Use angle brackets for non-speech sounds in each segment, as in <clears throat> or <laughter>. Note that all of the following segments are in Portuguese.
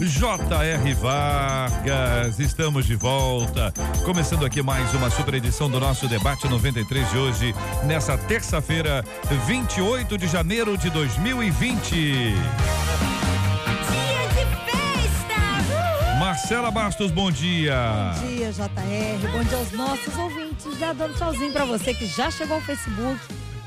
J.R. Vargas, estamos de volta. Começando aqui mais uma super edição do nosso debate 93 de hoje, nessa terça-feira, 28 de janeiro de 2020. Dia de festa! Uhul! Marcela Bastos, bom dia. Bom dia, JR. Bom dia aos nossos ouvintes. Já dando tchauzinho pra você que já chegou ao Facebook.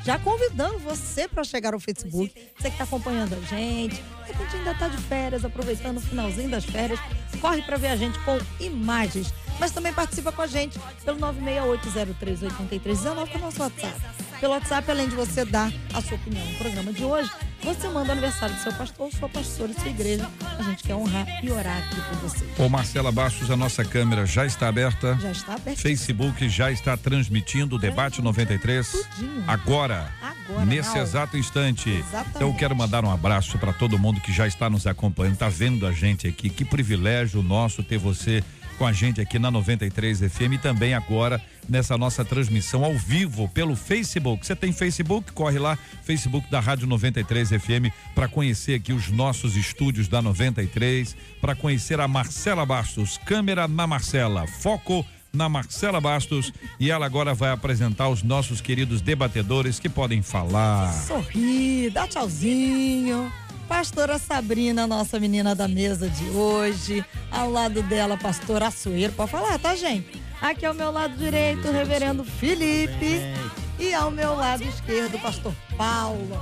Já convidando você para chegar ao Facebook. Você que está acompanhando a gente. De repente ainda está de férias, aproveitando o finalzinho das férias. Corre para ver a gente com imagens. Mas também participa com a gente pelo 968038319 que é o nosso WhatsApp. Pelo WhatsApp, além de você dar a sua opinião no programa de hoje, você manda aniversário do seu pastor, sua pastora sua igreja. A gente quer honrar e orar aqui por você. Ô Marcela Bastos, a nossa câmera já está aberta. Já está aberto. Facebook já está transmitindo o debate 93. Tudinho. Agora, Agora, nesse na exato instante. Exatamente. Então eu quero mandar um abraço para todo mundo que já está nos acompanhando, tá vendo a gente aqui. Que privilégio nosso ter você com a gente aqui na 93 FM e também agora nessa nossa transmissão ao vivo pelo Facebook. Você tem Facebook? Corre lá, Facebook da Rádio 93 FM para conhecer aqui os nossos estúdios da 93, para conhecer a Marcela Bastos, câmera na Marcela, foco na Marcela Bastos e ela agora vai apresentar os nossos queridos debatedores que podem falar. sorrir, dá tchauzinho. Pastora Sabrina, nossa menina da mesa de hoje. Ao lado dela, pastor Açoeiro. Pode falar, tá, gente? Aqui ao meu lado direito, o reverendo Felipe. E ao meu lado esquerdo, pastor Paulo.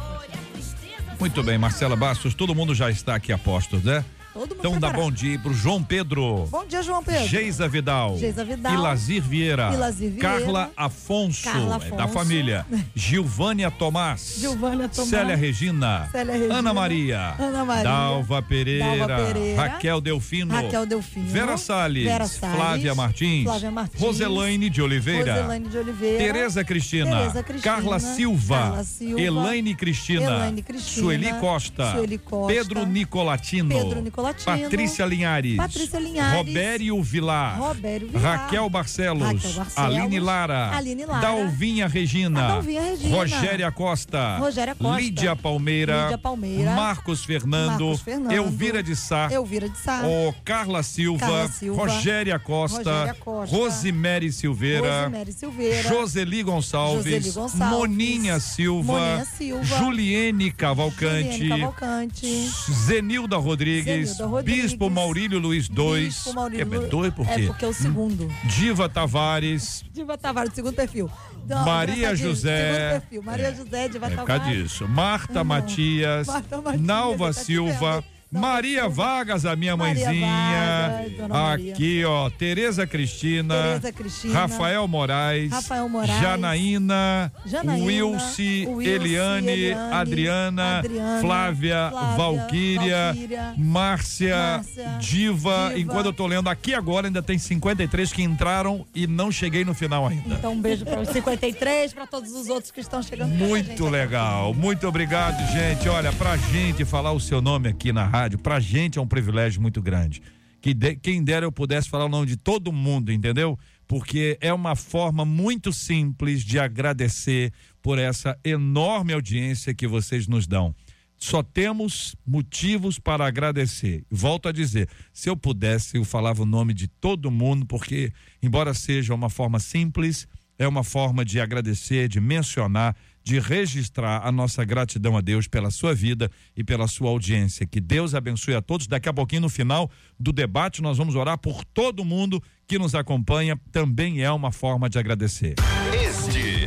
Muito bem, Marcela Bastos, todo mundo já está aqui a postos, né? Todo mundo Então dá bom dia pro João Pedro. Bom dia, João Pedro. Geisa Vidal. Geisa Vidal. Ilazir Vieira. Ilazir Vieira. Carla Afonso. Carla é da Afonso. família. <laughs> Gilvânia Tomás. Gilvânia Tomás. Célia Regina. Célia Regina. Ana Maria. Ana Maria. Dalva Pereira. Dalva Pereira. Raquel Delfino. Raquel Delfino. Vera Salles. Vera Salles. Flávia Martins. Flávia Martins. Roselaine de Oliveira. Roselaine de Oliveira. Tereza Cristina, Tereza Cristina, Carla Silva, Carla Silva, Elaine Cristina, Elaine Cristina, Sueli Costa, Sueli Costa, Pedro Nicolatino, Pedro Nicolatino, Patrícia Linhares, Patrícia Linhares, Robério Vilar, Robério Vilar, Raquel Barcelos, Raquel Barcelos, Aline Lara, Aline Lara, Dalvinha Regina, Dalvinha Regina, Rogéria Costa, Rogéria Costa, Lídia Palmeira, Lídia Palmeira, Marcos Fernando, Marcos Fernando, Elvira de Sá, Elvira de Sá, o Carla Silva, Carla Silva, Rogéria Costa, Rogéria Costa, Rosemary Silveira, Rosemary Silveira, Joseli Gonçalves, Joseli Gonçalves, Moninha Silva, Moninha Silva, Juliene Cavalcante, Juliane Cavalcante, Zenilda Rodrigues, Zenilda Rodrigues, Bispo Maurílio Luiz II, Bispo Maurílio é, é dois por É quê? porque é o segundo. Diva Tavares, Diva Tavares, segundo perfil. Então, Maria José. Segundo perfil. Maria É, José, Diva é Tavares. disso. Marta Matias, Marta Matias, Nalva Silva, Nalva Maria. Vargas, a minha Maria mãezinha. Vargas. Aqui, ó, Tereza Cristina. Tereza Cristina. Rafael Moraes. Rafael Moraes. Janaína. Janaína, Wilce, Wilce, Eliane, Eliane, Adriana, Adriana, Flávia, Flávia, Valquíria, Valquíria, Márcia, Márcia, Diva. Diva. Enquanto eu tô lendo aqui agora, ainda tem 53 que entraram e não cheguei no final ainda. Então, um beijo para os 53, para todos os outros que estão chegando. Muito legal, muito obrigado, gente. Olha, pra gente falar o seu nome aqui na rádio, pra gente é um privilégio muito grande. Que de- quem dera eu pudesse falar o nome de todo mundo, entendeu? Porque é uma forma muito simples de agradecer por essa enorme audiência que vocês nos dão. Só temos motivos para agradecer. Volto a dizer, se eu pudesse, eu falava o nome de todo mundo, porque, embora seja uma forma simples, é uma forma de agradecer, de mencionar, de registrar a nossa gratidão a Deus pela sua vida e pela sua audiência. Que Deus abençoe a todos. Daqui a pouquinho, no final do debate, nós vamos orar por todo mundo que nos acompanha. Também é uma forma de agradecer.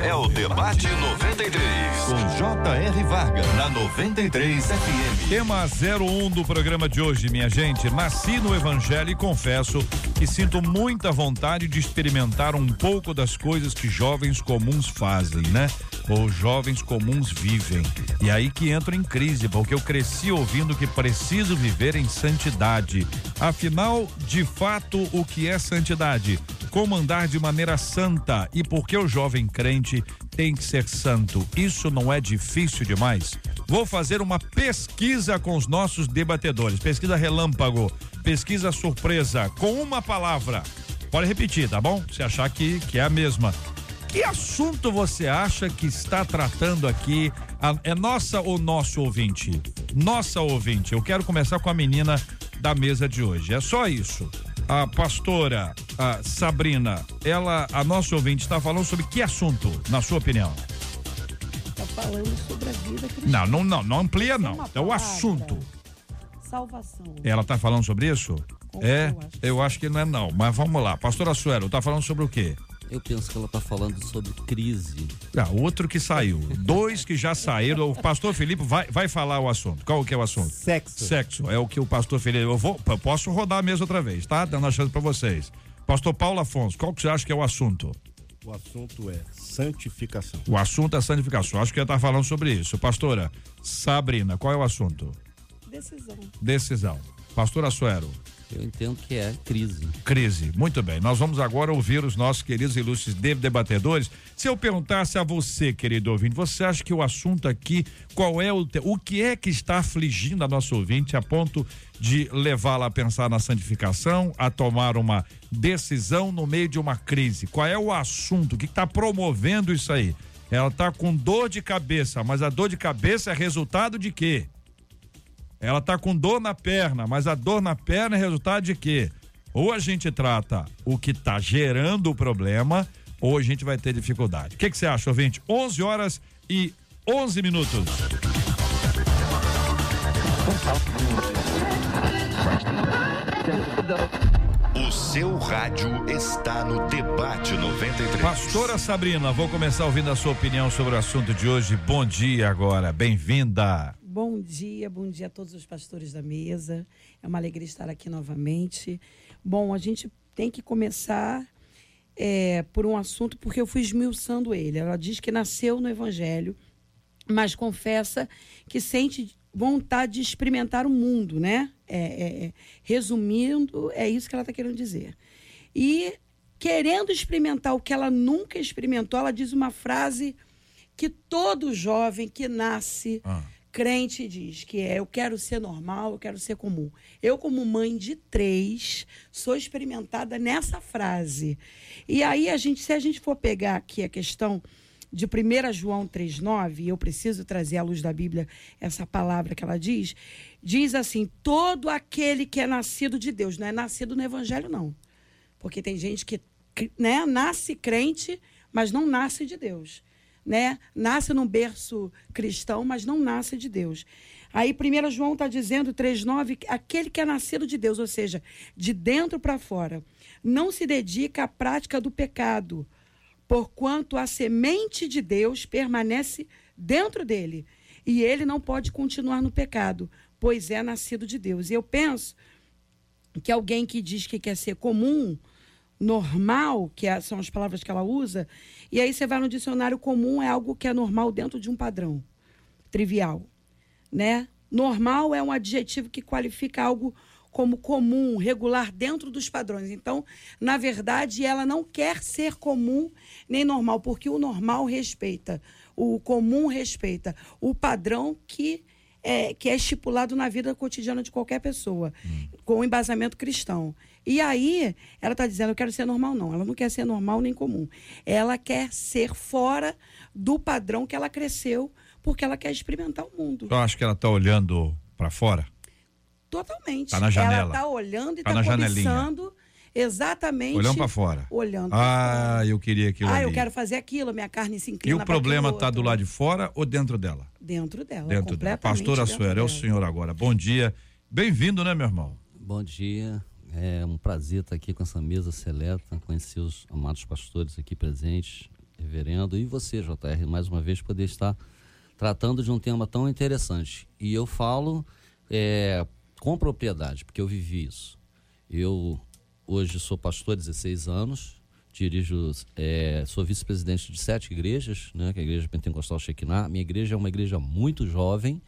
É o Debate 93, com J.R. Varga, na 93 FM. Tema 01 do programa de hoje, minha gente. Nasci no Evangelho e confesso que sinto muita vontade de experimentar um pouco das coisas que jovens comuns fazem, né? Ou jovens comuns vivem. E aí que entro em crise, porque eu cresci ouvindo que preciso viver em santidade. Afinal, de fato, o que é santidade? Como andar de maneira santa e por que o jovem crente tem que ser santo? Isso não é difícil demais? Vou fazer uma pesquisa com os nossos debatedores. Pesquisa relâmpago, pesquisa surpresa, com uma palavra. Pode repetir, tá bom? Se achar que, que é a mesma. Que assunto você acha que está tratando aqui? A, é nossa ou nosso ouvinte? Nossa ouvinte. Eu quero começar com a menina da mesa de hoje. É só isso. A pastora a Sabrina, ela, a nossa ouvinte, está falando sobre que assunto, na sua opinião? Está falando sobre a vida cristã. Não, não, não, não amplia, não. É o assunto. Salvação. Ela está falando sobre isso? Como é, eu acho. eu acho que não é não, mas vamos lá. Pastora Suero, tá falando sobre o quê? Eu penso que ela está falando sobre crise. Ah, outro que saiu. Dois que já saíram. O pastor Felipe vai, vai falar o assunto. Qual que é o assunto? Sexo. Sexo. É o que o pastor Felipe. Eu vou, eu posso rodar a mesa outra vez, tá? Dando a chance para vocês. Pastor Paulo Afonso, qual que você acha que é o assunto? O assunto é santificação. O assunto é santificação. Acho que ia estar falando sobre isso. Pastora Sabrina, qual é o assunto? Decisão. Decisão. Pastora Suero. Eu entendo que é crise. Crise. Muito bem. Nós vamos agora ouvir os nossos queridos ilustres de- debatedores. Se eu perguntasse a você, querido ouvinte, você acha que o assunto aqui, qual é o o que é que está afligindo a nossa ouvinte a ponto de levá-la a pensar na santificação, a tomar uma decisão no meio de uma crise? Qual é o assunto? O que está promovendo isso aí? Ela está com dor de cabeça, mas a dor de cabeça é resultado de quê? Ela tá com dor na perna, mas a dor na perna é resultado de quê? Ou a gente trata o que tá gerando o problema, ou a gente vai ter dificuldade. O que que você acha, ouvinte? 11 horas e 11 minutos. O seu rádio está no Debate 93. Pastora Sabrina, vou começar ouvindo a sua opinião sobre o assunto de hoje. Bom dia agora, bem-vinda. Bom dia, bom dia a todos os pastores da mesa. É uma alegria estar aqui novamente. Bom, a gente tem que começar é, por um assunto, porque eu fui esmiuçando ele. Ela diz que nasceu no Evangelho, mas confessa que sente vontade de experimentar o mundo, né? É, é, é, resumindo, é isso que ela está querendo dizer. E querendo experimentar o que ela nunca experimentou, ela diz uma frase que todo jovem que nasce Ah. Crente diz, que é eu quero ser normal, eu quero ser comum. Eu, como mãe de três, sou experimentada nessa frase. E aí, a gente, se a gente for pegar aqui a questão de 1 João 3,9, e eu preciso trazer à luz da Bíblia essa palavra que ela diz, diz assim: todo aquele que é nascido de Deus, não é nascido no Evangelho, não. Porque tem gente que né, nasce crente, mas não nasce de Deus. Né? Nasce num berço cristão, mas não nasce de Deus. Aí 1 João está dizendo, 3,9, que aquele que é nascido de Deus, ou seja, de dentro para fora, não se dedica à prática do pecado, porquanto a semente de Deus permanece dentro dele. E ele não pode continuar no pecado, pois é nascido de Deus. E eu penso que alguém que diz que quer ser comum, normal, que é- são as palavras que ela usa, e aí você vai no dicionário comum é algo que é normal dentro de um padrão trivial, né? Normal é um adjetivo que qualifica algo como comum, regular dentro dos padrões. Então, na verdade, ela não quer ser comum nem normal, porque o normal respeita, o comum respeita o padrão que é, que é estipulado na vida cotidiana de qualquer pessoa, com embasamento cristão. E aí, ela está dizendo, eu quero ser normal, não. Ela não quer ser normal nem comum. Ela quer ser fora do padrão que ela cresceu, porque ela quer experimentar o mundo. Eu acho que ela tá olhando para fora. Totalmente. Tá na janela. Ela está olhando e Tá está na janelinha. cobiçando exatamente. Olhando para fora. Olhando pra Ah, eu queria aquilo Ah, ali. eu quero fazer aquilo, minha carne se E inclina o pra problema aquilo tá do lado de fora ou dentro dela? Dentro dela. Dentro dela. dentro Suera, é o senhor agora. Bom dia. Bem-vindo, né, meu irmão? Bom dia. É um prazer estar aqui com essa mesa seleta, conhecer os amados pastores aqui presentes. reverendo, e você, JR, mais uma vez poder estar tratando de um tema tão interessante. E eu falo é, com propriedade, porque eu vivi isso. Eu hoje sou pastor há 16 anos, dirijo, é, sou vice-presidente de sete igrejas, né, que é a Igreja Pentecostal Shekinah. Minha igreja é uma igreja muito jovem,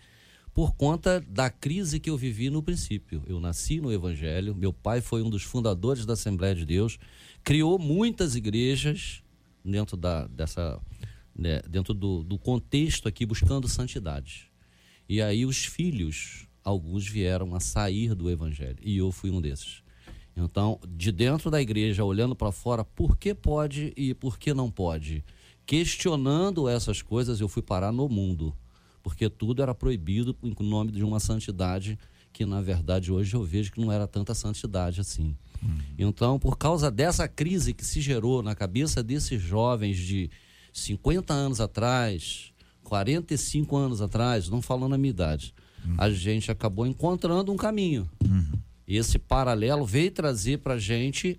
por conta da crise que eu vivi no princípio. Eu nasci no Evangelho, meu pai foi um dos fundadores da Assembleia de Deus, criou muitas igrejas dentro da, dessa, né, dentro do, do contexto aqui buscando santidade. E aí os filhos, alguns vieram a sair do Evangelho e eu fui um desses. Então, de dentro da igreja, olhando para fora, por que pode e por que não pode? Questionando essas coisas, eu fui parar no mundo porque tudo era proibido em nome de uma santidade que, na verdade, hoje eu vejo que não era tanta santidade assim. Uhum. Então, por causa dessa crise que se gerou na cabeça desses jovens de 50 anos atrás, 45 anos atrás, não falando a minha idade, uhum. a gente acabou encontrando um caminho. Uhum. Esse paralelo veio trazer para gente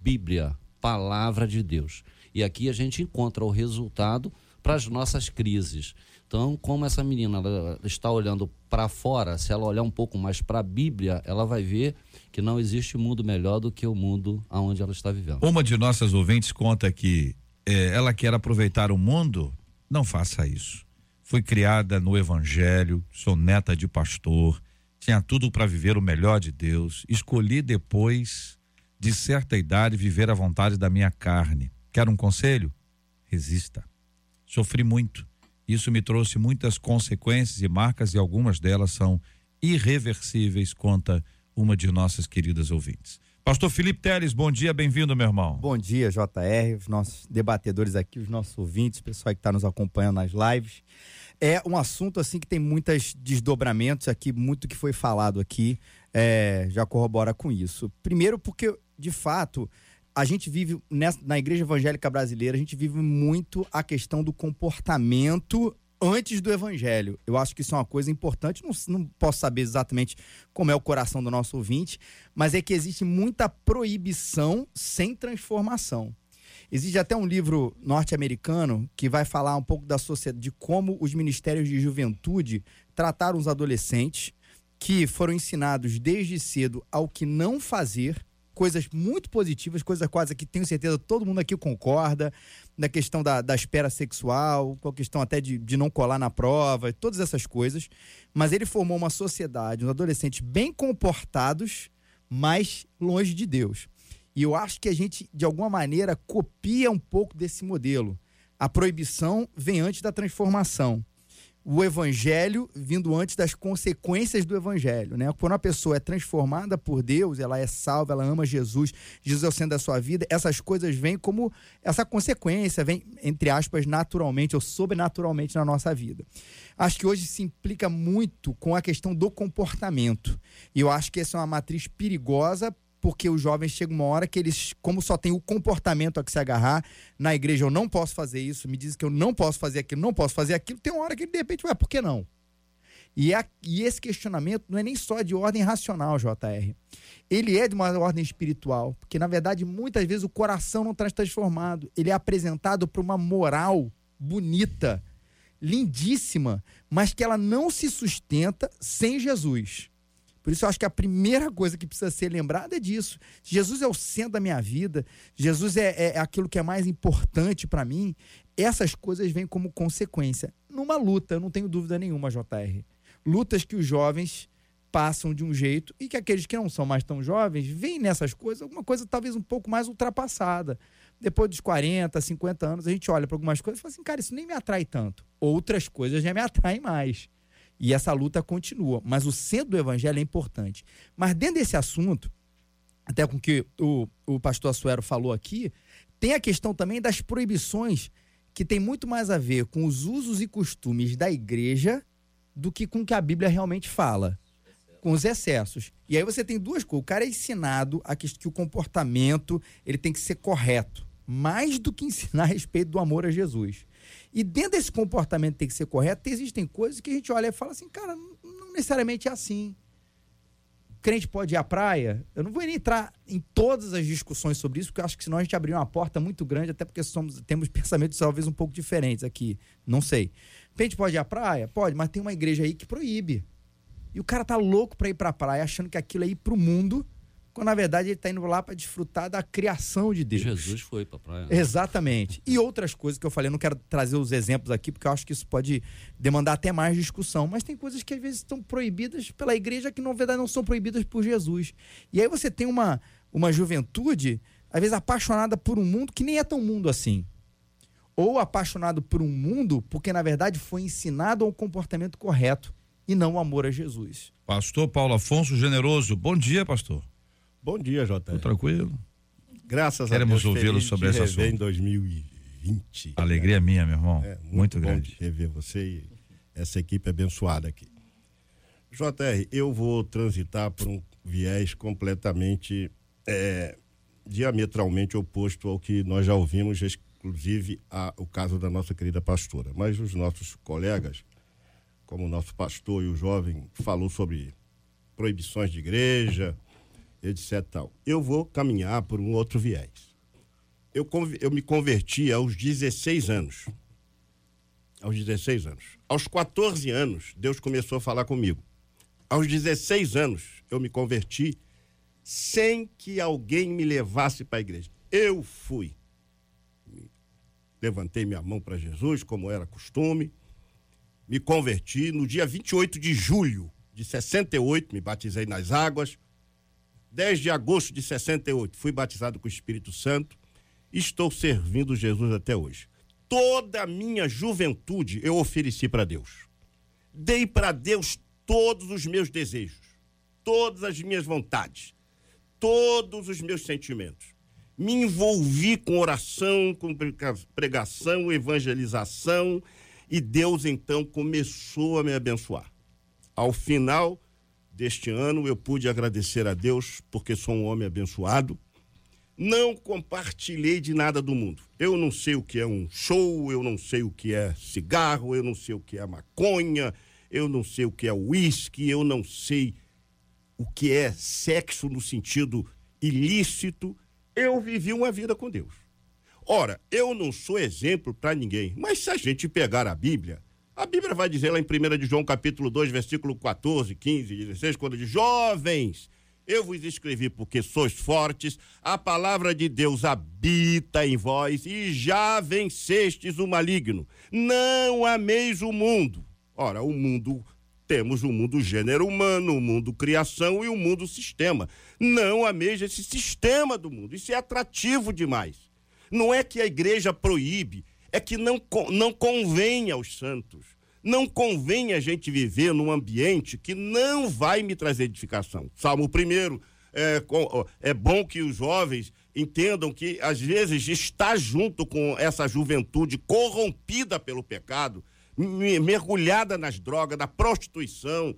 Bíblia, palavra de Deus. E aqui a gente encontra o resultado para as nossas crises. Então, como essa menina está olhando para fora, se ela olhar um pouco mais para a Bíblia, ela vai ver que não existe mundo melhor do que o mundo onde ela está vivendo. Uma de nossas ouvintes conta que é, ela quer aproveitar o mundo, não faça isso. Fui criada no Evangelho, sou neta de pastor, tinha tudo para viver o melhor de Deus. Escolhi depois de certa idade viver a vontade da minha carne. Quer um conselho? Resista. Sofri muito isso me trouxe muitas consequências e marcas, e algumas delas são irreversíveis, conta uma de nossas queridas ouvintes. Pastor Felipe Teles, bom dia, bem-vindo, meu irmão. Bom dia, JR, os nossos debatedores aqui, os nossos ouvintes, o pessoal que está nos acompanhando nas lives. É um assunto assim que tem muitos desdobramentos aqui, muito que foi falado aqui, é, já corrobora com isso. Primeiro, porque, de fato, a gente vive nessa, na igreja evangélica brasileira, a gente vive muito a questão do comportamento antes do evangelho. Eu acho que isso é uma coisa importante. Não, não posso saber exatamente como é o coração do nosso ouvinte, mas é que existe muita proibição sem transformação. Existe até um livro norte-americano que vai falar um pouco da sociedade, de como os ministérios de juventude trataram os adolescentes que foram ensinados desde cedo ao que não fazer coisas muito positivas, coisas quase que tenho certeza todo mundo aqui concorda, na questão da, da espera sexual, com a questão até de, de não colar na prova, todas essas coisas. Mas ele formou uma sociedade, uns adolescentes bem comportados, mas longe de Deus. E eu acho que a gente, de alguma maneira, copia um pouco desse modelo. A proibição vem antes da transformação o evangelho vindo antes das consequências do evangelho, né? Quando a pessoa é transformada por Deus, ela é salva, ela ama Jesus, Jesus é o centro da sua vida, essas coisas vêm como essa consequência, vem entre aspas naturalmente ou sobrenaturalmente na nossa vida. Acho que hoje se implica muito com a questão do comportamento. E eu acho que essa é uma matriz perigosa porque os jovens chegam uma hora que eles, como só tem o comportamento a que se agarrar, na igreja eu não posso fazer isso, me dizem que eu não posso fazer aquilo, não posso fazer aquilo, tem uma hora que de repente, ué, por que não? E, a, e esse questionamento não é nem só de ordem racional, JR. Ele é de uma ordem espiritual, porque na verdade muitas vezes o coração não está transformado. Ele é apresentado para uma moral bonita, lindíssima, mas que ela não se sustenta sem Jesus. Por isso eu acho que a primeira coisa que precisa ser lembrada é disso. Jesus é o centro da minha vida, Jesus é, é, é aquilo que é mais importante para mim. Essas coisas vêm como consequência. Numa luta, eu não tenho dúvida nenhuma, JR. Lutas que os jovens passam de um jeito e que aqueles que não são mais tão jovens veem nessas coisas alguma coisa talvez um pouco mais ultrapassada. Depois dos 40, 50 anos, a gente olha para algumas coisas e fala assim, cara, isso nem me atrai tanto. Outras coisas já me atraem mais. E essa luta continua. Mas o centro do evangelho é importante. Mas dentro desse assunto, até com que o, o pastor Assuero falou aqui, tem a questão também das proibições, que tem muito mais a ver com os usos e costumes da igreja do que com o que a Bíblia realmente fala. Com os excessos. E aí você tem duas coisas. O cara é ensinado a que, que o comportamento ele tem que ser correto. Mais do que ensinar a respeito do amor a Jesus. E dentro desse comportamento tem que ser correto, existem coisas que a gente olha e fala assim, cara, não necessariamente é assim. crente pode ir à praia? Eu não vou nem entrar em todas as discussões sobre isso, porque eu acho que senão a gente abriria uma porta muito grande, até porque somos, temos pensamentos talvez um pouco diferentes aqui. Não sei. Crente pode ir à praia? Pode, mas tem uma igreja aí que proíbe. E o cara tá louco pra ir pra praia, achando que aquilo é ir pro mundo, quando na verdade ele tá indo lá para desfrutar da criação de Deus. Jesus foi pra praia. Exatamente. E outras coisas que eu falei, eu não quero trazer os exemplos aqui, porque eu acho que isso pode demandar até mais discussão. Mas tem coisas que às vezes estão proibidas pela igreja que na verdade não são proibidas por Jesus. E aí você tem uma, uma juventude, às vezes apaixonada por um mundo que nem é tão mundo assim. Ou apaixonado por um mundo porque na verdade foi ensinado a um comportamento correto e não o amor a Jesus. Pastor Paulo Afonso Generoso, bom dia, pastor. Bom dia, JR. Tudo tranquilo? Graças Queremos a Deus. ouvi-lo feliz sobre rever assunto. em 2020. Alegria minha, meu irmão. É, muito, muito grande. de rever você e essa equipe abençoada aqui. JR, eu vou transitar por um viés completamente é, diametralmente oposto ao que nós já ouvimos, inclusive a- o caso da nossa querida pastora. Mas os nossos colegas, como o nosso pastor e o jovem, falou sobre proibições de igreja, etc. Tal. Eu vou caminhar por um outro viés. Eu, eu me converti aos 16 anos. Aos 16 anos. Aos 14 anos, Deus começou a falar comigo. Aos 16 anos, eu me converti sem que alguém me levasse para a igreja. Eu fui. Levantei minha mão para Jesus, como era costume. Me converti no dia 28 de julho de 68, me batizei nas águas. 10 de agosto de 68, fui batizado com o Espírito Santo. Estou servindo Jesus até hoje. Toda a minha juventude eu ofereci para Deus. Dei para Deus todos os meus desejos, todas as minhas vontades, todos os meus sentimentos. Me envolvi com oração, com prega- pregação, evangelização, e Deus então começou a me abençoar. Ao final deste ano, eu pude agradecer a Deus, porque sou um homem abençoado. Não compartilhei de nada do mundo. Eu não sei o que é um show, eu não sei o que é cigarro, eu não sei o que é maconha, eu não sei o que é uísque, eu não sei o que é sexo no sentido ilícito. Eu vivi uma vida com Deus. Ora, eu não sou exemplo para ninguém, mas se a gente pegar a Bíblia, a Bíblia vai dizer lá em 1 de João capítulo 2, versículo 14, 15, 16, quando diz, jovens, eu vos escrevi porque sois fortes, a palavra de Deus habita em vós e já vencestes o maligno. Não ameis o mundo. Ora, o mundo, temos o mundo gênero humano, o mundo criação e o mundo sistema. Não ameis esse sistema do mundo. Isso é atrativo demais. Não é que a igreja proíbe, é que não, não convém aos santos. Não convém a gente viver num ambiente que não vai me trazer edificação. Salmo 1 é, é bom que os jovens entendam que, às vezes, estar junto com essa juventude corrompida pelo pecado, me- mergulhada nas drogas, na prostituição,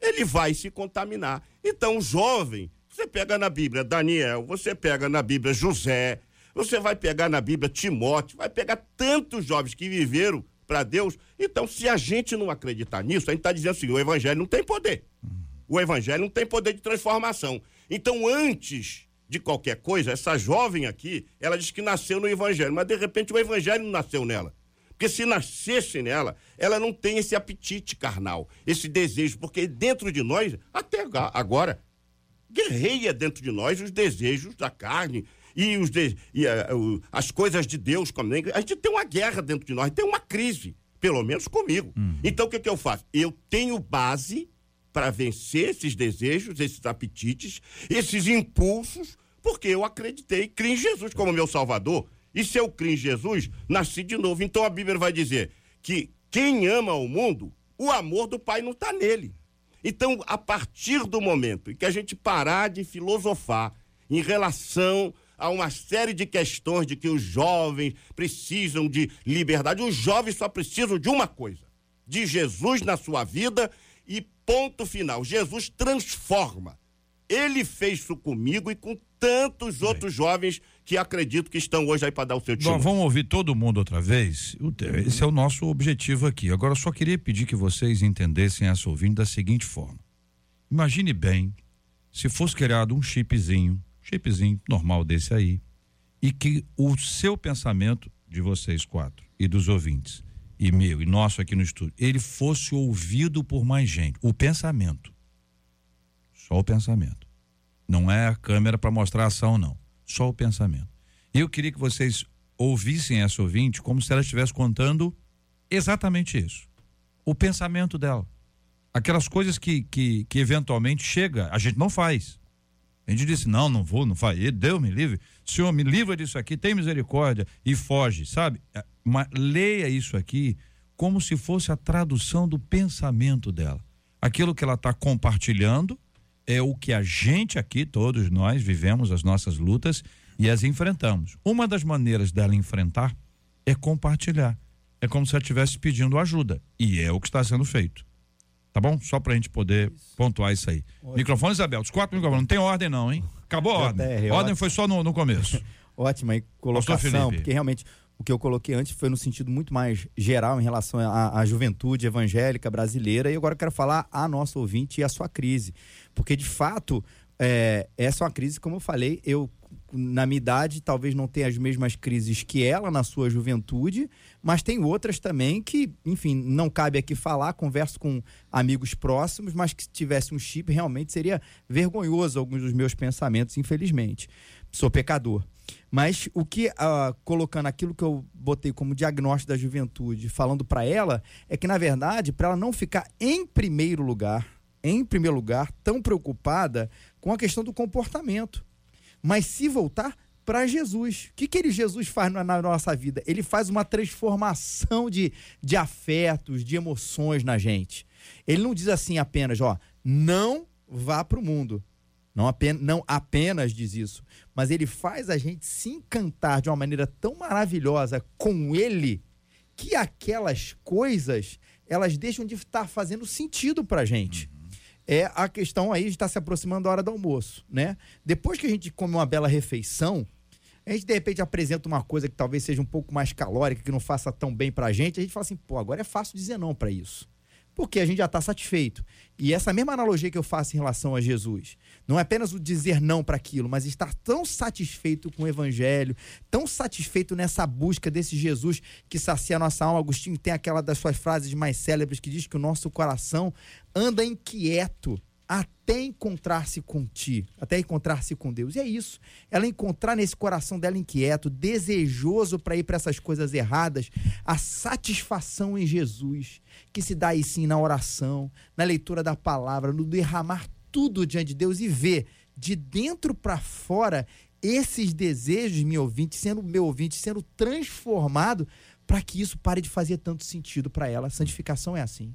ele vai se contaminar. Então, o jovem, você pega na Bíblia Daniel, você pega na Bíblia José, você vai pegar na Bíblia Timóteo, vai pegar tantos jovens que viveram para Deus. Então, se a gente não acreditar nisso, a gente está dizendo assim: o evangelho não tem poder. O evangelho não tem poder de transformação. Então, antes de qualquer coisa, essa jovem aqui, ela diz que nasceu no evangelho, mas de repente o evangelho não nasceu nela. Porque se nascesse nela, ela não tem esse apetite carnal, esse desejo, porque dentro de nós, até agora, guerreia dentro de nós os desejos da carne e, os de- e, eh, o- as coisas de Deus. nem- A gente tem uma guerra dentro de nós, tem uma crise, pelo menos comigo. Então o que, que eu faço? Eu tenho base para vencer esses desejos, esses apetites, esses impulsos, porque eu acreditei, criei em Jesus como meu Salvador. E se eu criei em Jesus, nasci de novo. Então a Bíblia vai dizer que quem ama o mundo, o amor do Pai não está nele. Então, a partir do momento em que a gente parar de filosofar em relação a uma série de questões de que os jovens precisam de liberdade, os jovens só precisam de uma coisa: de Jesus na sua vida e ponto final. Jesus transforma. Ele fez isso comigo e com tantos outros jovens que acredito que estão hoje aí para dar o seu testemunho. vamos ouvir todo mundo outra vez. Esse é o nosso objetivo aqui. Agora, eu só queria pedir que vocês entendessem essa ouvinte da seguinte forma. Imagine bem se fosse criado um chipzinho, chipzinho normal desse aí, e que o seu pensamento de vocês quatro e dos ouvintes e meu e nosso aqui no estúdio, ele fosse ouvido por mais gente, o pensamento. Só o pensamento. Não é a câmera para mostrar a ação não, só o pensamento. E eu queria que vocês ouvissem essa ouvinte como se ela estivesse contando exatamente isso. O pensamento dela. Aquelas coisas que, que, que eventualmente chega, a gente não faz. A gente disse, não, não vou, não faz. Deus me livre. Senhor, me livra disso aqui, tem misericórdia e foge, sabe? É, Mas leia isso aqui como se fosse a tradução do pensamento dela. Aquilo que ela está compartilhando é o que a gente aqui, todos nós, vivemos as nossas lutas e as enfrentamos. Uma das maneiras dela enfrentar é compartilhar. É como se ela estivesse pedindo ajuda. E é o que está sendo feito. Tá bom? Só para a gente poder pontuar isso aí. Ótimo. Microfones abertos. Quatro microfones. Não tem ordem, não, hein? Acabou a ordem. ordem ótimo. foi só no, no começo. <laughs> Ótima aí, colocação, porque realmente o que eu coloquei antes foi no sentido muito mais geral em relação à, à, juventude evangélica brasileira. E agora eu quero falar a nossa ouvinte e a sua crise. Porque, de fato, é, essa é uma crise, como eu falei, eu na minha idade, talvez não tenha as mesmas crises que ela na sua juventude, mas tem outras também que, enfim, não cabe aqui falar, converso com amigos próximos, mas que se tivesse um chip, realmente seria vergonhoso alguns dos meus pensamentos, infelizmente. Sou pecador. Mas o que, uh, colocando aquilo que eu botei como diagnóstico da juventude, falando para ela, é que, na verdade, para ela não ficar em primeiro lugar, em primeiro lugar, tão preocupada com a questão do comportamento mas se voltar para Jesus. O que, que ele, Jesus faz na, na, nossa vida? Ele faz uma transformação de, de afetos, de emoções na gente. Ele não diz assim apenas, ó, não vá para o mundo. Não apenas, não apenas diz isso, mas ele faz a gente se encantar de uma maneira tão maravilhosa com ele que aquelas coisas elas deixam de estar fazendo sentido para gente é a questão aí estar se aproximando da hora do almoço, né? Depois que a gente come uma bela refeição, a gente de repente apresenta uma coisa que talvez seja um pouco mais calórica, que não faça tão bem pra gente, a gente fala assim, pô, agora é fácil dizer não para isso porque a gente já está satisfeito. E essa mesma analogia que eu faço em relação a Jesus, não é apenas o dizer não para aquilo, mas estar tão satisfeito com o evangelho, tão satisfeito nessa busca desse Jesus que sacia a nossa alma. Agostinho tem aquela das suas frases mais célebres que diz que o nosso coração anda inquieto até encontrar-se com ti, até encontrar-se com Deus. E é isso. Ela encontrar nesse coração dela inquieto, desejoso para ir para essas coisas erradas, a satisfação em Jesus, que se dá aí sim na oração, na leitura da palavra, no derramar tudo diante de Deus e ver de dentro para fora esses desejos, meu ouvinte, sendo meu ouvinte, sendo transformado para que isso pare de fazer tanto sentido para ela. A santificação é assim.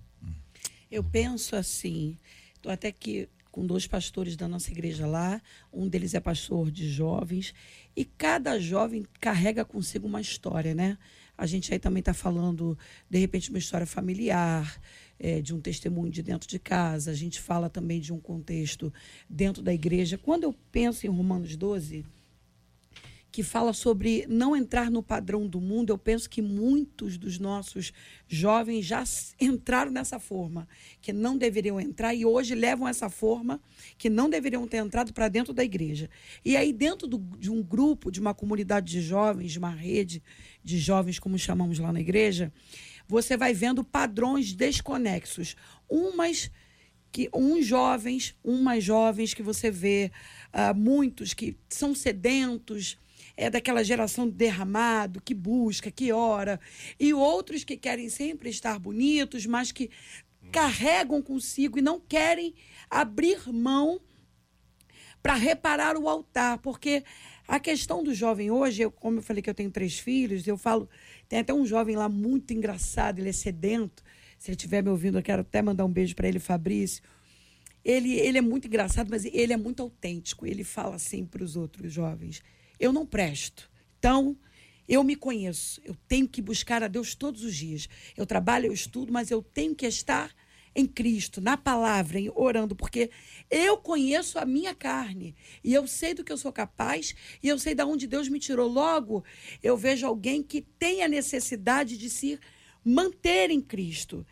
Eu penso assim, Estou até aqui com dois pastores da nossa igreja lá. Um deles é pastor de jovens. E cada jovem carrega consigo uma história, né? A gente aí também está falando, de repente, uma história familiar, é, de um testemunho de dentro de casa. A gente fala também de um contexto dentro da igreja. Quando eu penso em Romanos 12 que fala sobre não entrar no padrão do mundo, eu penso que muitos dos nossos jovens já entraram nessa forma, que não deveriam entrar e hoje levam essa forma que não deveriam ter entrado para dentro da igreja. E aí, dentro do, de um grupo, de uma comunidade de jovens, de uma rede de jovens, como chamamos lá na igreja, você vai vendo padrões desconexos. Umas que uns jovens, umas jovens que você vê, uh, muitos que são sedentos, é daquela geração derramado, que busca, que ora, e outros que querem sempre estar bonitos, mas que carregam consigo e não querem abrir mão para reparar o altar, porque a questão do jovem hoje, eu, como eu falei que eu tenho três filhos, eu falo, tem até um jovem lá muito engraçado, ele é sedento. Se ele estiver me ouvindo, eu quero até mandar um beijo para ele, Fabrício. Ele, ele é muito engraçado, mas ele é muito autêntico. Ele fala assim para os outros jovens: eu não presto. Então, eu me conheço. Eu tenho que buscar a Deus todos os dias. Eu trabalho, eu estudo, mas eu tenho que estar em Cristo, na palavra, em, orando, porque eu conheço a minha carne e eu sei do que eu sou capaz e eu sei de onde Deus me tirou. Logo, eu vejo alguém que tem a necessidade de se manter em Cristo.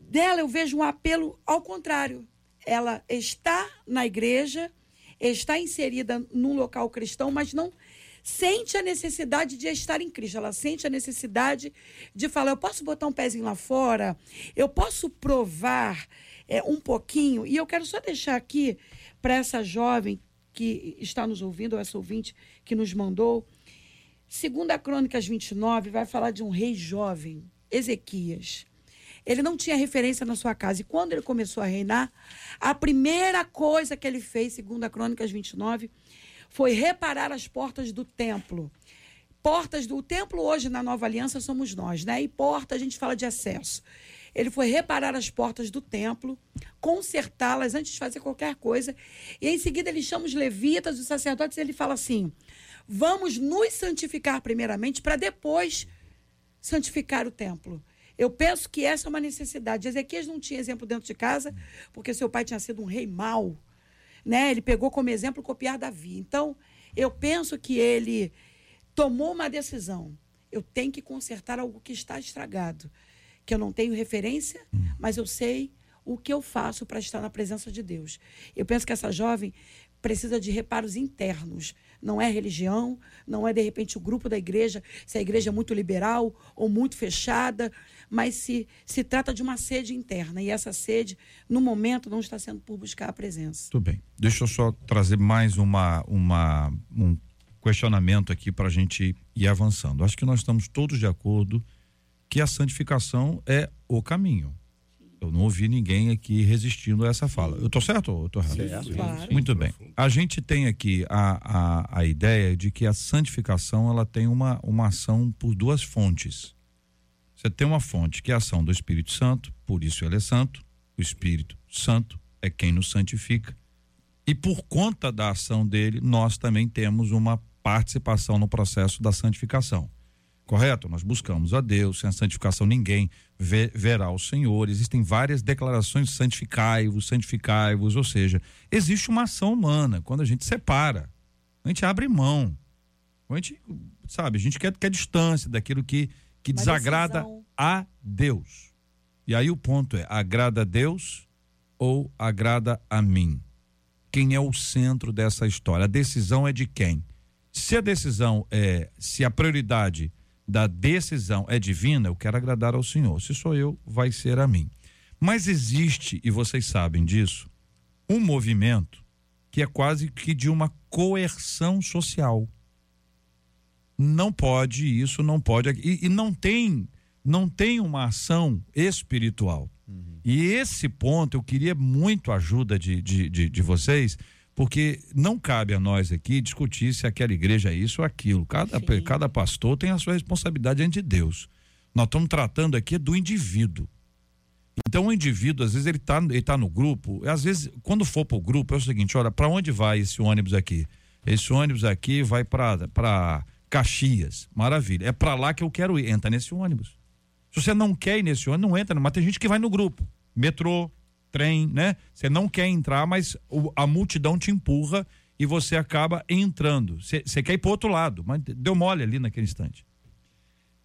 Dela eu vejo um apelo ao contrário. ela está na igreja, está inserida num local cristão, mas não sente a necessidade de estar em Cristo. Ela sente a necessidade de falar: eu posso botar um pezinho lá fora, eu posso provar é, um pouquinho. E eu quero só deixar aqui para essa jovem que está nos ouvindo, ou essa ouvinte que nos mandou. Segunda Crônicas 29 vai falar de um rei jovem, Ezequias. Ele não tinha referência na sua casa. E quando ele começou a reinar, a primeira coisa que ele fez, segundo a Crônicas 29, foi reparar as portas do templo. Portas do templo hoje na Nova Aliança somos nós, né? E porta a gente fala de acesso. Ele foi reparar as portas do templo, consertá-las antes de fazer qualquer coisa. E em seguida ele chama os levitas, os sacerdotes, e ele fala assim: vamos nos santificar primeiramente para depois santificar o templo. Eu penso que essa é uma necessidade. Ezequias não tinha exemplo dentro de casa, porque seu pai tinha sido um rei mau. Né? Ele pegou como exemplo copiar Davi. Então, eu penso que ele tomou uma decisão. Eu tenho que consertar algo que está estragado que eu não tenho referência, mas eu sei o que eu faço para estar na presença de Deus. Eu penso que essa jovem precisa de reparos internos. Não é religião, não é de repente o grupo da igreja, se a igreja é muito liberal ou muito fechada, mas se, se trata de uma sede interna. E essa sede, no momento, não está sendo por buscar a presença. Tudo bem. Deixa eu só trazer mais uma, uma, um questionamento aqui para a gente ir avançando. Acho que nós estamos todos de acordo que a santificação é o caminho. Eu não ouvi ninguém aqui resistindo a essa fala. Eu tô certo ou tô errado? Certo. Claro. Muito bem. A gente tem aqui a, a, a ideia de que a santificação ela tem uma, uma ação por duas fontes. Você tem uma fonte que é a ação do Espírito Santo, por isso ele é santo. O Espírito Santo é quem nos santifica. E por conta da ação dele, nós também temos uma participação no processo da santificação. Correto? Nós buscamos a Deus, sem a santificação ninguém verá o Senhor. Existem várias declarações santificai-vos, santificai-vos, ou seja, existe uma ação humana quando a gente separa, a gente abre mão, a gente, sabe, a gente quer, quer distância daquilo que, que desagrada decisão. a Deus. E aí o ponto é: agrada a Deus ou agrada a mim? Quem é o centro dessa história? A decisão é de quem? Se a decisão é, se a prioridade da decisão é divina, eu quero agradar ao Senhor. Se sou eu, vai ser a mim. Mas existe, e vocês sabem disso, um movimento que é quase que de uma coerção social. Não pode isso, não pode. E, e não tem, não tem uma ação espiritual. E esse ponto eu queria muito a ajuda de, de, de, de vocês, porque não cabe a nós aqui discutir se aquela igreja é isso ou aquilo. Cada, Sim. cada pastor tem a sua responsabilidade diante de Deus. Nós estamos tratando aqui do indivíduo. Então o indivíduo, às vezes, ele está ele tá no grupo, às vezes, quando for para o grupo, é o seguinte: olha, para onde vai esse ônibus aqui? Esse ônibus aqui vai para Caxias. Maravilha. É para lá que eu quero ir. Entra nesse ônibus. Se você não quer ir nesse ônibus, não entra, mas tem gente que vai no grupo. Metrô, trem, né? Você não quer entrar, mas a multidão te empurra e você acaba entrando. Você você quer ir para outro lado, mas deu mole ali naquele instante.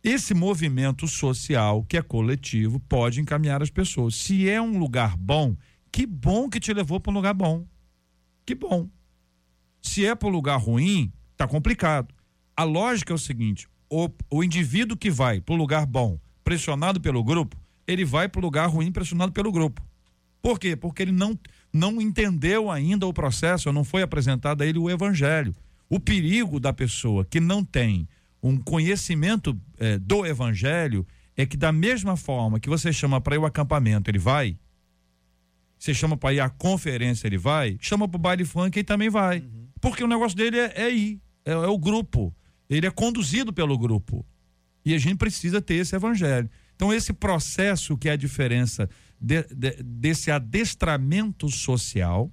Esse movimento social, que é coletivo, pode encaminhar as pessoas. Se é um lugar bom, que bom que te levou para um lugar bom. Que bom. Se é para um lugar ruim, tá complicado. A lógica é o seguinte: o, o indivíduo que vai para o lugar bom, pressionado pelo grupo, ele vai para o lugar ruim, pressionado pelo grupo. Por quê? Porque ele não, não entendeu ainda o processo, não foi apresentado a ele o evangelho. O perigo da pessoa que não tem um conhecimento eh, do evangelho é que, da mesma forma que você chama para ir ao acampamento, ele vai. Você chama para ir à conferência, ele vai. Chama para o baile funk, ele também vai. Porque o negócio dele é, é ir, é, é o grupo. Ele é conduzido pelo grupo. E a gente precisa ter esse evangelho. Então, esse processo que é a diferença de- de- desse adestramento social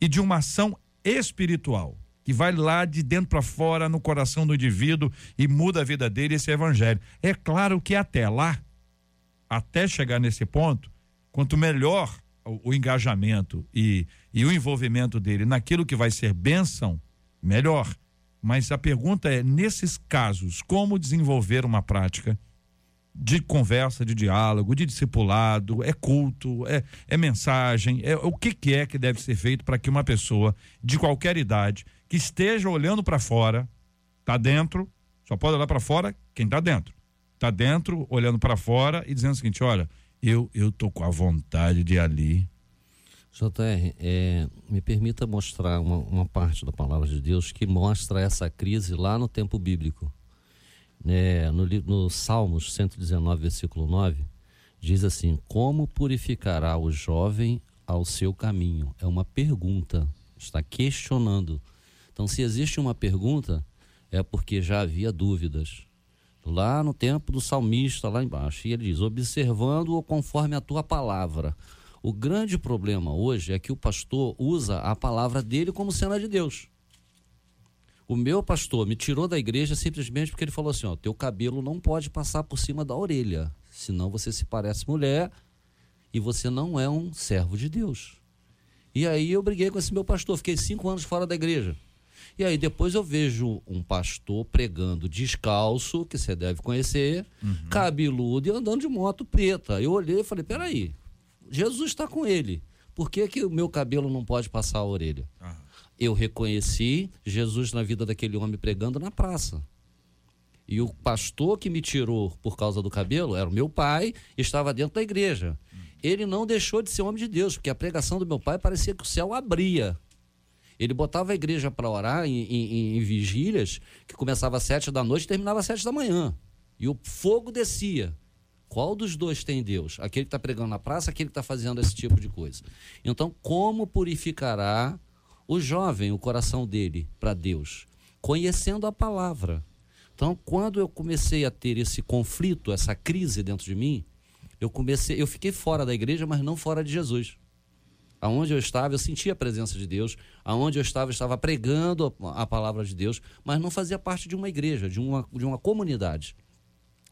e de uma ação espiritual, que vai lá de dentro para fora no coração do indivíduo e muda a vida dele, esse evangelho. É claro que até lá, até chegar nesse ponto, quanto melhor o, o engajamento e, e o envolvimento dele naquilo que vai ser bênção, melhor. Mas a pergunta é: nesses casos, como desenvolver uma prática de conversa, de diálogo, de discipulado, é culto, é, é mensagem, é o que, que é que deve ser feito para que uma pessoa de qualquer idade que esteja olhando para fora, tá dentro, só pode olhar para fora quem tá dentro. Tá dentro, olhando para fora e dizendo o seguinte, olha, eu eu tô com a vontade de ali. JR, é, me permita mostrar uma, uma parte da palavra de Deus que mostra essa crise lá no tempo bíblico. É, no, no Salmos 119, versículo 9, diz assim: Como purificará o jovem ao seu caminho? É uma pergunta, está questionando. Então, se existe uma pergunta, é porque já havia dúvidas. Lá no tempo do salmista, lá embaixo, e ele diz: observando-o conforme a tua palavra. O grande problema hoje é que o pastor usa a palavra dele como sendo a de Deus. O meu pastor me tirou da igreja simplesmente porque ele falou assim: ó, teu cabelo não pode passar por cima da orelha, senão você se parece mulher e você não é um servo de Deus. E aí eu briguei com esse meu pastor, fiquei cinco anos fora da igreja. E aí depois eu vejo um pastor pregando descalço, que você deve conhecer, cabeludo e andando de moto preta. Eu olhei e falei: peraí, Jesus está com ele. Por que, que o meu cabelo não pode passar a orelha? Eu reconheci Jesus na vida daquele homem pregando na praça. E o pastor que me tirou por causa do cabelo era o meu pai, estava dentro da igreja. Ele não deixou de ser homem de Deus, porque a pregação do meu pai parecia que o céu abria. Ele botava a igreja para orar em, em- em vigílias, que começava às sete da noite e terminava às sete da manhã. E o fogo descia. Qual dos dois tem Deus? Aquele que está pregando na praça, aquele que está fazendo esse tipo de coisa. Então, como purificará o jovem o coração dele para Deus? Conhecendo a palavra. Então, quando eu comecei a ter esse conflito, essa crise dentro de mim, eu comecei, eu fiquei fora da igreja, mas não fora de Jesus. Aonde eu estava, eu sentia a presença de Deus. Aonde eu estava, eu estava pregando a palavra de Deus, mas não fazia parte de uma igreja, de uma, de uma comunidade.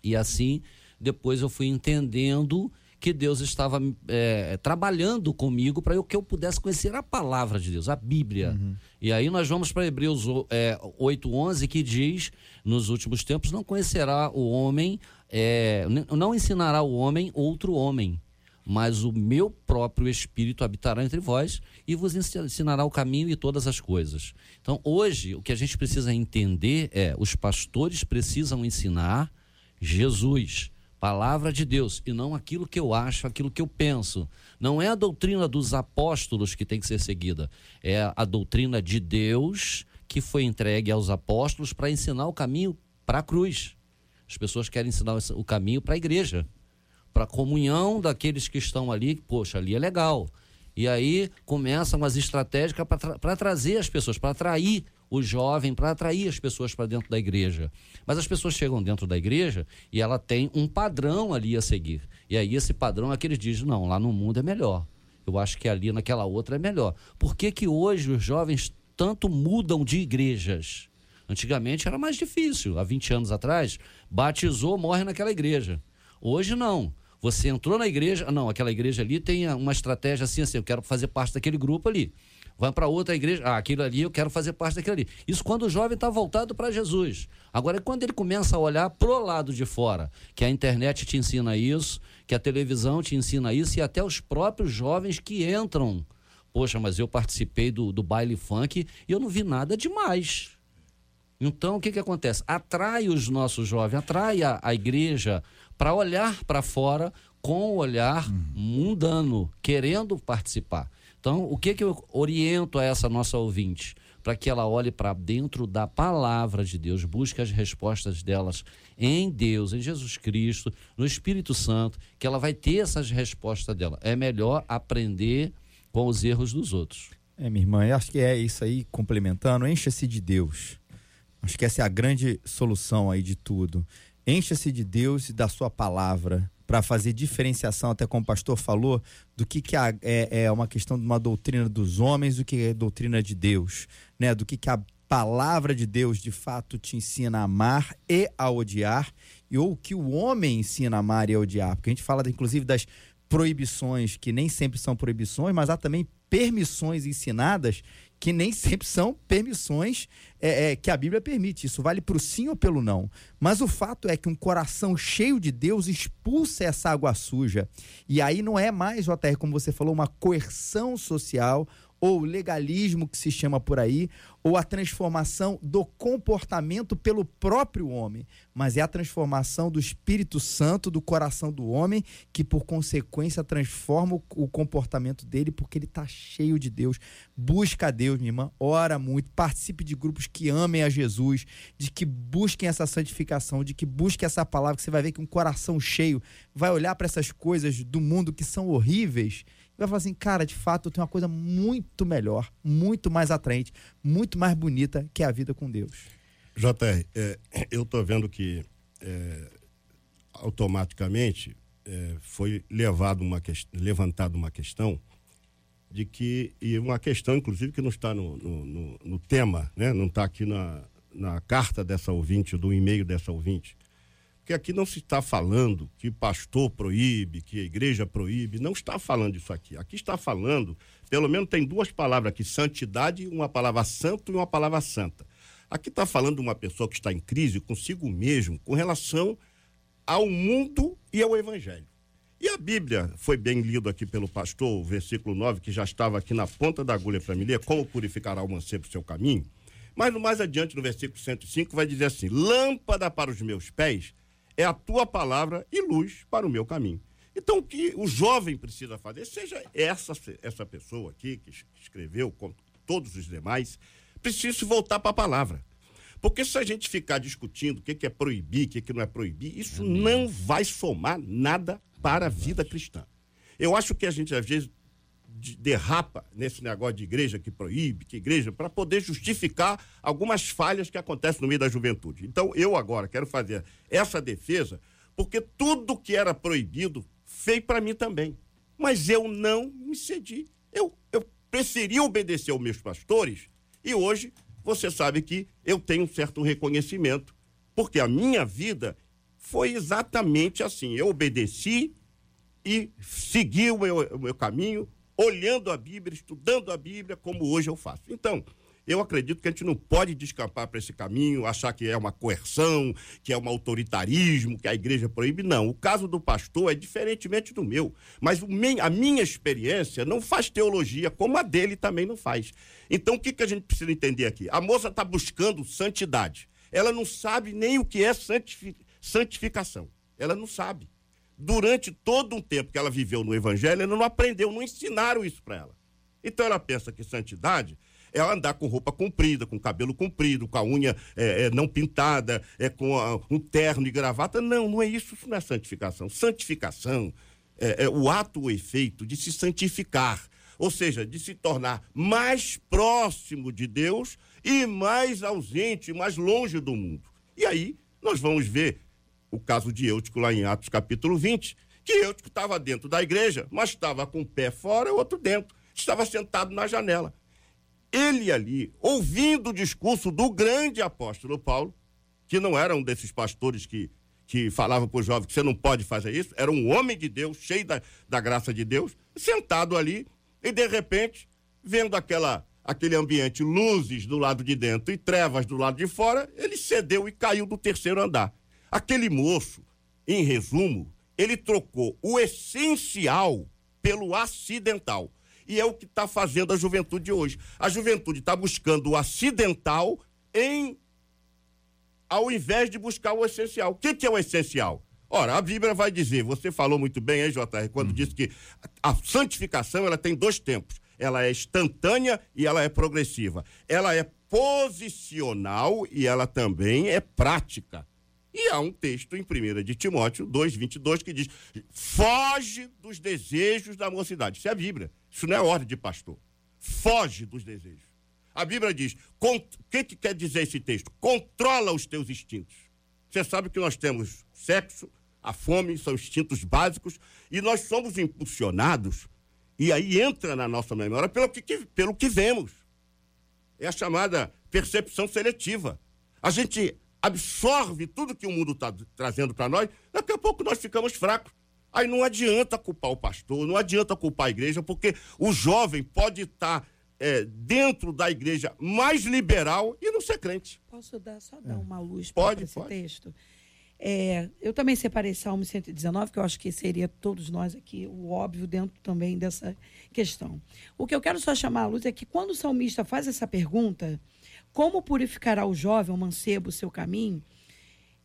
E assim, depois eu fui entendendo que Deus estava é, trabalhando comigo para que eu pudesse conhecer a palavra de Deus, a Bíblia. E aí nós vamos para Hebreus é, 8,11, que diz: nos últimos tempos não conhecerá o homem, é, não ensinará o homem outro homem. Mas o meu próprio Espírito habitará entre vós e vos ensinará o caminho e todas as coisas. Então, hoje, o que a gente precisa entender é: os pastores precisam ensinar Jesus, palavra de Deus, e não aquilo que eu acho, aquilo que eu penso. Não é a doutrina dos apóstolos que tem que ser seguida, é a doutrina de Deus que foi entregue aos apóstolos para ensinar o caminho para a cruz. As pessoas querem ensinar o caminho para a igreja, para a comunhão daqueles que estão ali, poxa, ali é legal. E aí começam as estratégias para tra trazer as pessoas, para atrair o jovem, para atrair as pessoas para dentro da igreja. Mas as pessoas chegam dentro da igreja e ela tem um padrão ali a seguir. E aí esse padrão é que eles dizem, não, lá no mundo é melhor. Eu acho que ali naquela outra é melhor. Por que, que hoje os jovens tanto mudam de igrejas? Antigamente era mais difícil. Há 20 anos atrás, batizou, morre naquela igreja. Hoje não. Você entrou na igreja, não, aquela igreja ali tem uma estratégia assim, assim, eu quero fazer parte daquele grupo ali. Vai para outra igreja, ah, aquilo ali eu quero fazer parte daquilo ali. Isso quando o jovem está voltado para Jesus. Agora, quando ele começa a olhar pro lado de fora, que a internet te ensina isso, que a televisão te ensina isso, e até os próprios jovens que entram. Poxa, mas eu participei do, do baile funk e eu não vi nada demais. Então, o que, que acontece? Atrai os nossos jovens, atrai a, a igreja para olhar para fora com o olhar mundano, querendo participar. Então, o que, que eu oriento a essa nossa ouvinte? Para que ela olhe para dentro da palavra de Deus, busque as respostas delas em Deus, em Jesus Cristo, no Espírito Santo, que ela vai ter essas respostas dela. É melhor aprender com os erros dos outros. É, minha irmã, eu acho que é isso aí, complementando, encha-se de Deus. Acho que essa é a grande solução aí de tudo. Encha-se de Deus e da sua palavra para fazer diferenciação, até como o pastor falou, do que, que é, é uma questão de uma doutrina dos homens, do que é doutrina de Deus, né? Do que, que a palavra de Deus de fato te ensina a amar e a odiar, e ou que o homem ensina a amar e a odiar. Porque a gente fala, inclusive, das proibições, que nem sempre são proibições, mas há também permissões ensinadas que nem sempre são permissões é, é, que a Bíblia permite. Isso vale para o sim ou pelo não. Mas o fato é que um coração cheio de Deus expulsa essa água suja. E aí não é mais, JR, como você falou, uma coerção social ou legalismo que se chama por aí, ou a transformação do comportamento pelo próprio homem, mas é a transformação do Espírito Santo do coração do homem que por consequência transforma o comportamento dele porque ele está cheio de Deus. Busca a Deus, minha irmã, ora muito, participe de grupos que amem a Jesus, de que busquem essa santificação, de que busquem essa palavra, que você vai ver que um coração cheio vai olhar para essas coisas do mundo que são horríveis vai falar assim, cara, de fato eu tenho uma coisa muito melhor, muito mais atraente, muito mais bonita que a vida com Deus. JR, é, <clears throat> eu estou vendo que é, automaticamente é, foi levado uma que, levantada uma questão de que, e uma questão, inclusive, que não está no, no, no, no tema, né? não está aqui na, na carta dessa ouvinte, do e-mail dessa ouvinte, porque aqui não se está falando que pastor proíbe, que a igreja proíbe, não está falando isso aqui. Aqui está falando, pelo menos tem duas palavras aqui, santidade, uma palavra santo e uma palavra santa. Aqui está falando uma pessoa que está em crise consigo mesmo, com relação ao mundo e ao evangelho. E a Bíblia foi bem lido aqui pelo pastor, o versículo 9, que já estava aqui na ponta da agulha para me ler, como purificará o mancebo o seu caminho. Mas mais adiante, no versículo 105, vai dizer assim: lâmpada para os meus pés é a tua palavra e luz para o meu caminho. Então, o que o jovem precisa fazer, seja essa, essa pessoa aqui que escreveu, com todos os demais, precisa se voltar para a palavra. Porque se a gente ficar discutindo o que é proibir, o que não é proibir, isso não vai somar nada para a vida cristã. Eu acho que a gente, às vezes, derrapa nesse negócio de igreja que proíbe, que igreja, para poder justificar algumas falhas que acontecem no meio da juventude. Então, eu agora quero fazer essa defesa, porque tudo que era proibido fez para mim também. Mas eu não me cedi. Eu, eu preferi obedecer aos meus pastores e hoje você sabe que eu tenho um certo reconhecimento, porque a minha vida foi exatamente assim. Eu obedeci e segui o meu, o meu caminho, olhando a Bíblia, estudando a Bíblia, como hoje eu faço. Então, eu acredito que a gente não pode descampar para esse caminho, achar que é uma coerção, que é um autoritarismo, que a igreja proíbe. Não. O caso do pastor é diferentemente do meu. Mas a minha experiência não faz teologia, como a dele também não faz. Então, o que, que a gente precisa entender aqui? A moça está buscando santidade. Ela não sabe nem o que é santificação. Ela não sabe durante todo um tempo que ela viveu no evangelho, ela não aprendeu, não ensinaram isso para ela. Então ela pensa que santidade é andar com roupa comprida, com cabelo comprido, com a unha é, é, não pintada, é, com a, um terno e gravata. Não, não é isso, isso não é santificação. Santificação é, é o ato ou efeito de se santificar, ou seja, de se tornar mais próximo de Deus e mais ausente, mais longe do mundo. E aí nós vamos ver o caso de Eutico lá em Atos capítulo 20, que Eutico estava dentro da igreja, mas estava com um pé fora e outro dentro. Estava sentado na janela. Ele ali, ouvindo o discurso do grande apóstolo Paulo, que não era um desses pastores que, que falava para o jovem que você não pode fazer isso, era um homem de Deus, cheio da, da graça de Deus, sentado ali, e de repente, vendo aquela aquele ambiente, luzes do lado de dentro e trevas do lado de fora, ele cedeu e caiu do terceiro andar. Aquele moço, em resumo, ele trocou o essencial pelo acidental. E é o que está fazendo a juventude hoje. A juventude está buscando o acidental em ao invés de buscar o essencial. O que, que é o essencial? Ora, a Bíblia vai dizer, você falou muito bem, hein, JR, quando uhum. disse que a santificação ela tem dois tempos. Ela é instantânea e ela é progressiva. Ela é posicional e ela também é prática. E há um texto em 1 de Timóteo 2,22 que diz: foge dos desejos da mocidade. Isso é a Bíblia. Isso não é ordem de pastor. Foge dos desejos. A Bíblia diz: o que, que quer dizer esse texto? Controla os teus instintos. Você sabe que nós temos sexo, a fome, são instintos básicos, e nós somos impulsionados, e aí entra na nossa memória pelo que, pelo que vemos. É a chamada percepção seletiva. A gente absorve tudo que o mundo está trazendo para nós, daqui a pouco nós ficamos fracos. Aí não adianta culpar o pastor, não adianta culpar a igreja, porque o jovem pode estar é, dentro da igreja mais liberal e não ser crente. Posso dar, só dar uma luz para esse pode. texto? É, eu também separei Salmo 119, que eu acho que seria todos nós aqui o óbvio dentro também dessa questão. O que eu quero só chamar a luz é que quando o salmista faz essa pergunta, como purificará o jovem, o mancebo, o seu caminho?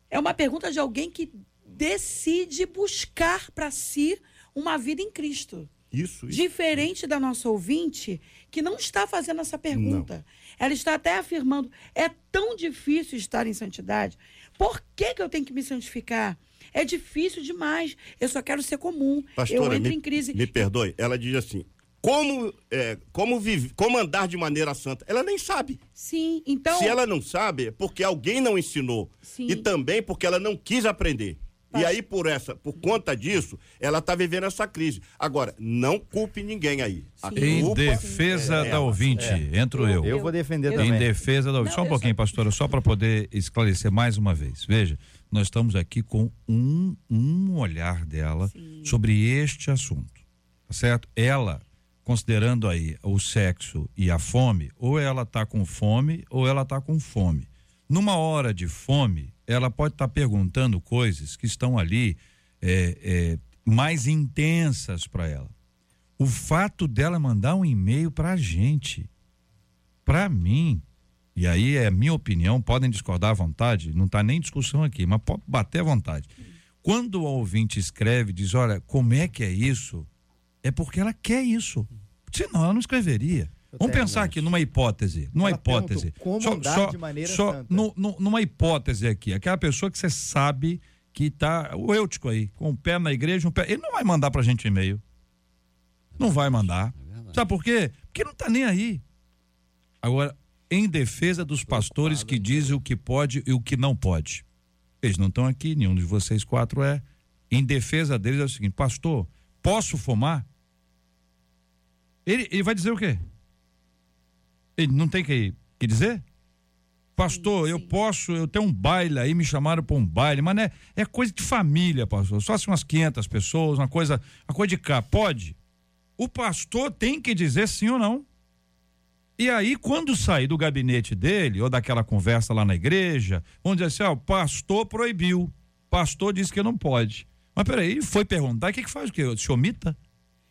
É uma pergunta de alguém que decide buscar para si uma vida em Cristo. Isso, isso. Diferente da nossa ouvinte, que não está fazendo essa pergunta. Ela está até afirmando: é tão difícil estar em santidade. Por que, que eu tenho que me santificar? É difícil demais. Eu só quero ser comum. eu Pastora, entro me, em crise. me perdoe, ela diz assim, como, é, como, vive, como andar de maneira santa? Ela nem sabe. Sim, então. Se ela não sabe, é porque alguém não ensinou. Sim. E também porque ela não quis aprender. E aí, por essa, por conta disso, ela está vivendo essa crise. Agora, não culpe ninguém aí. Em defesa é da ouvinte, entro eu. Eu vou defender Eu- Em também. defesa da ouvinte. Não, Só um pouquinho, só- pastora, só para poder esclarecer mais uma vez. Veja, nós estamos aqui com um, um olhar dela sobre este assunto. Tá certo? Ela, considerando aí o sexo e a fome, ou ela está com fome ou ela está com fome. Numa hora de fome, ela pode estar perguntando coisas que estão ali é, é, mais intensas para ela. O fato dela mandar um e-mail para a gente, para mim, e aí é minha opinião, podem discordar à vontade, não está nem discussão aqui, mas pode bater à vontade. Quando o ouvinte escreve, diz: Olha, como é que é isso? É porque ela quer isso. Senão ela não escreveria. Vamos tenho, pensar aqui numa hipótese. Numa Ela hipótese. como andar de maneira só santa? nu- nu- numa hipótese aqui. Aquela pessoa que você sabe que tá. O Eutico aí, com o pé na igreja, um pé. Ele não vai mandar pra gente um e-mail. Não vai mandar. Sabe por quê? Porque não tá nem aí. Agora, em defesa dos pastores que dizem o que pode e o que não pode. Eles não estão aqui, nenhum de vocês quatro é. Em defesa deles é o seguinte: Pastor, posso fumar? Ele, ele vai dizer o quê? Ele não tem que, que dizer? Pastor, eu posso, eu tenho um baile aí, me chamaram para um baile, mas né, é coisa de família, pastor. Só assim umas 500 pessoas, uma coisa, uma coisa de cá. Pode? O pastor tem que dizer sim ou não. E aí, quando sair do gabinete dele, ou daquela conversa lá na igreja, vamos dizer assim, ó, o pastor proibiu, pastor disse que não pode. Mas peraí, foi perguntar, o que que faz o quê? Se omita?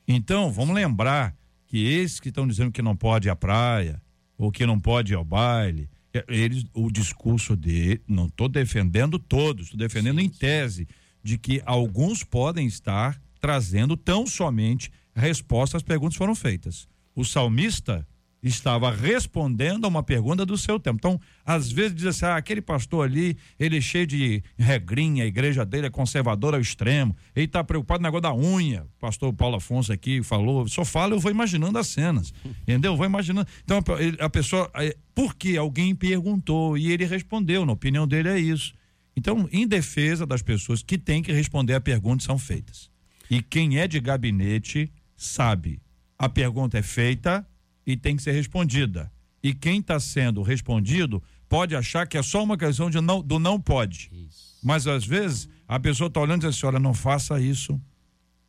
Então, vamos lembrar que esses que estão dizendo que não pode ir à praia, ou que não pode ir ao baile, é, eles, o discurso dele, não estou defendendo todos, estou defendendo em tese, de que alguns podem estar trazendo tão somente respostas às perguntas que foram feitas. O salmista estava respondendo a uma pergunta do seu tempo. Então, às vezes diz assim: ah, aquele pastor ali, ele é cheio de regrinha, a igreja dele é conservadora ao extremo, ele está preocupado no negócio da unha. O pastor Paulo Afonso aqui falou, só fala, eu vou imaginando as cenas, entendeu? Eu vou imaginando. Então, a pessoa, eh, porque alguém perguntou e ele respondeu, na opinião dele é isso. Então, em defesa das pessoas que têm que responder a pergunta são feitas. E quem é de gabinete sabe. A pergunta é feita e tem que ser respondida. E quem está sendo respondido pode achar que é só uma questão de não, do não pode. Isso. Mas às vezes a pessoa está olhando e diz assim: olha, não faça isso.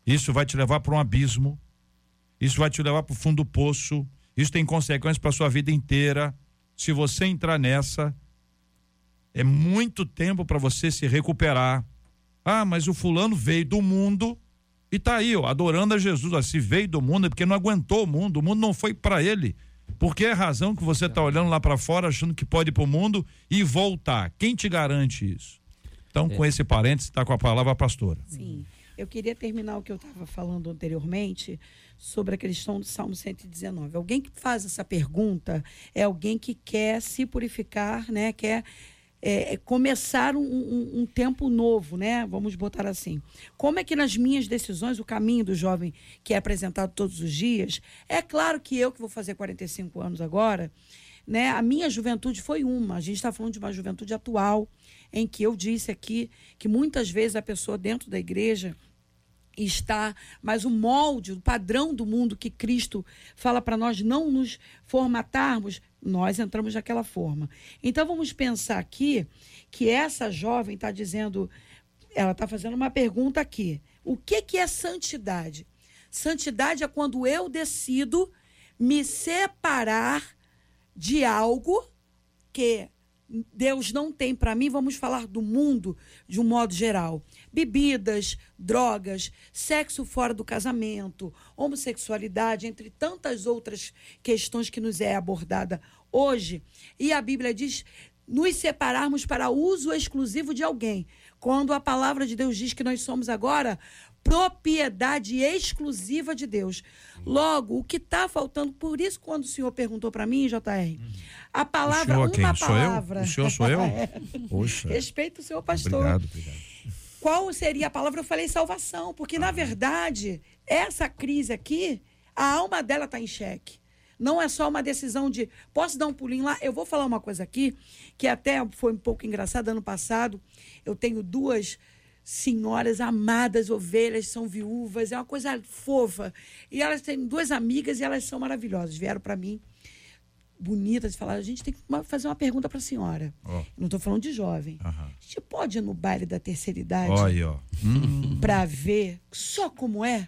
Isso vai te levar para um abismo. Isso vai te levar para o fundo do poço. Isso tem consequências para sua vida inteira. Se você entrar nessa, é muito tempo para você se recuperar. Ah, mas o fulano veio do mundo e tá aí, ó, adorando a Jesus. Ó, se veio do mundo é porque não aguentou o mundo. O mundo não foi para ele. Por que é a razão que você tá olhando lá para fora, achando que pode ir para o mundo e voltar? Quem te garante isso? Então, com esse parênteses, está com a palavra a pastora. Sim. Eu queria terminar o que eu estava falando anteriormente sobre a questão do Salmo 119. Alguém que faz essa pergunta é alguém que quer se purificar, né? Quer é, começar um, um- um tempo novo, né? Vamos botar assim. Como é que nas minhas decisões, o caminho do jovem que é apresentado todos os dias, é claro que eu que vou fazer 45 anos agora, né? A minha juventude foi uma. A gente está falando de uma juventude atual, em que eu disse aqui que muitas vezes a pessoa dentro da igreja está, mas o molde, o padrão do mundo que Cristo fala para nós não nos formatarmos, nós entramos naquela forma. Então vamos pensar aqui que essa jovem está dizendo, ela está fazendo uma pergunta aqui. O que, que é santidade? Santidade é quando eu decido me separar de algo que Deus não tem para mim. Vamos falar do mundo de um modo geral: bebidas, drogas, sexo fora do casamento, homossexualidade, entre tantas outras questões que nos é abordada hoje. E a Bíblia diz nos separarmos para uso exclusivo de alguém. Quando a palavra de Deus diz que nós somos agora propriedade exclusiva de Deus. Logo, o que está faltando, por isso quando o senhor perguntou para mim, JR, a palavra, senhor uma quem? Sou eu? palavra. O senhor sou eu? <laughs> É. Poxa. Respeito o senhor pastor. Obrigado, obrigado. Qual seria a palavra? Eu falei salvação, porque na verdade, essa crise aqui, a alma dela está em xeque. Não é só uma decisão de posso dar um pulinho lá. Eu vou falar uma coisa aqui que até foi um pouco engraçada. Ano passado, eu tenho duas senhoras amadas, ovelhas, são viúvas, é uma coisa fofa. E elas têm duas amigas e elas são maravilhosas. Vieram para mim, bonitas, e falaram: a gente tem que fazer uma pergunta para a senhora. Ó. Não estou falando de jovem. Aham. A gente pode ir no baile da terceira idade ó. Hum, para ver só como é?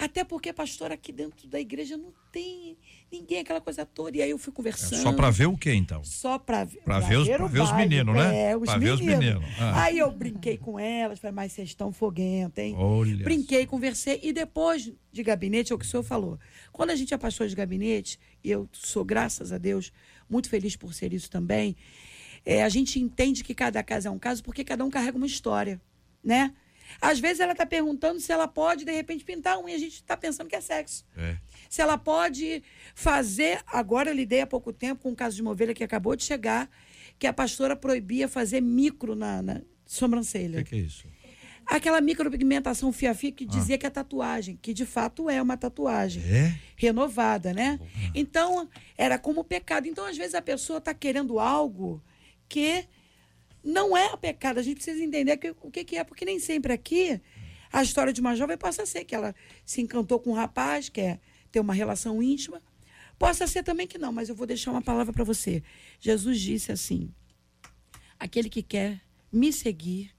Até porque, pastor, aqui dentro da igreja não tem ninguém, aquela coisa toda. E aí eu fui é conversando. só pra ver o que então? Só pra, ver- Pra ver o ver os meninos, né? É, os Pra ver os meninos. meninos. Ah. Aí eu brinquei com elas, falei, mas vocês estão foguenta, hein? Olha. Brinquei, conversei. E depois de gabinete, é o que o senhor falou. Quando a gente é pastor de gabinete, e eu sou, graças a Deus, muito feliz por ser isso também, é, a gente entende que cada caso é um caso porque cada um carrega uma história, né? Às vezes ela está perguntando se ela pode, de repente, pintar a unha. A gente está pensando que é sexo. É. Se ela pode fazer. Agora eu lidei há pouco tempo com um caso de uma ovelha que acabou de chegar, que a pastora proibia fazer micro na, na O sobrancelha. que, que é isso? Aquela micropigmentação fia-fia que dizia que é tatuagem, que de fato é uma tatuagem É? renovada, né? Então, era como pecado. Então, às vezes, a pessoa está querendo algo que não é pecado. A gente precisa entender que- o que, que é, porque nem sempre aqui a história de uma jovem possa ser que ela se encantou com um rapaz, quer ter uma relação íntima. Possa ser também que não, mas eu vou deixar uma palavra para você. Jesus disse assim: aquele que quer me seguir,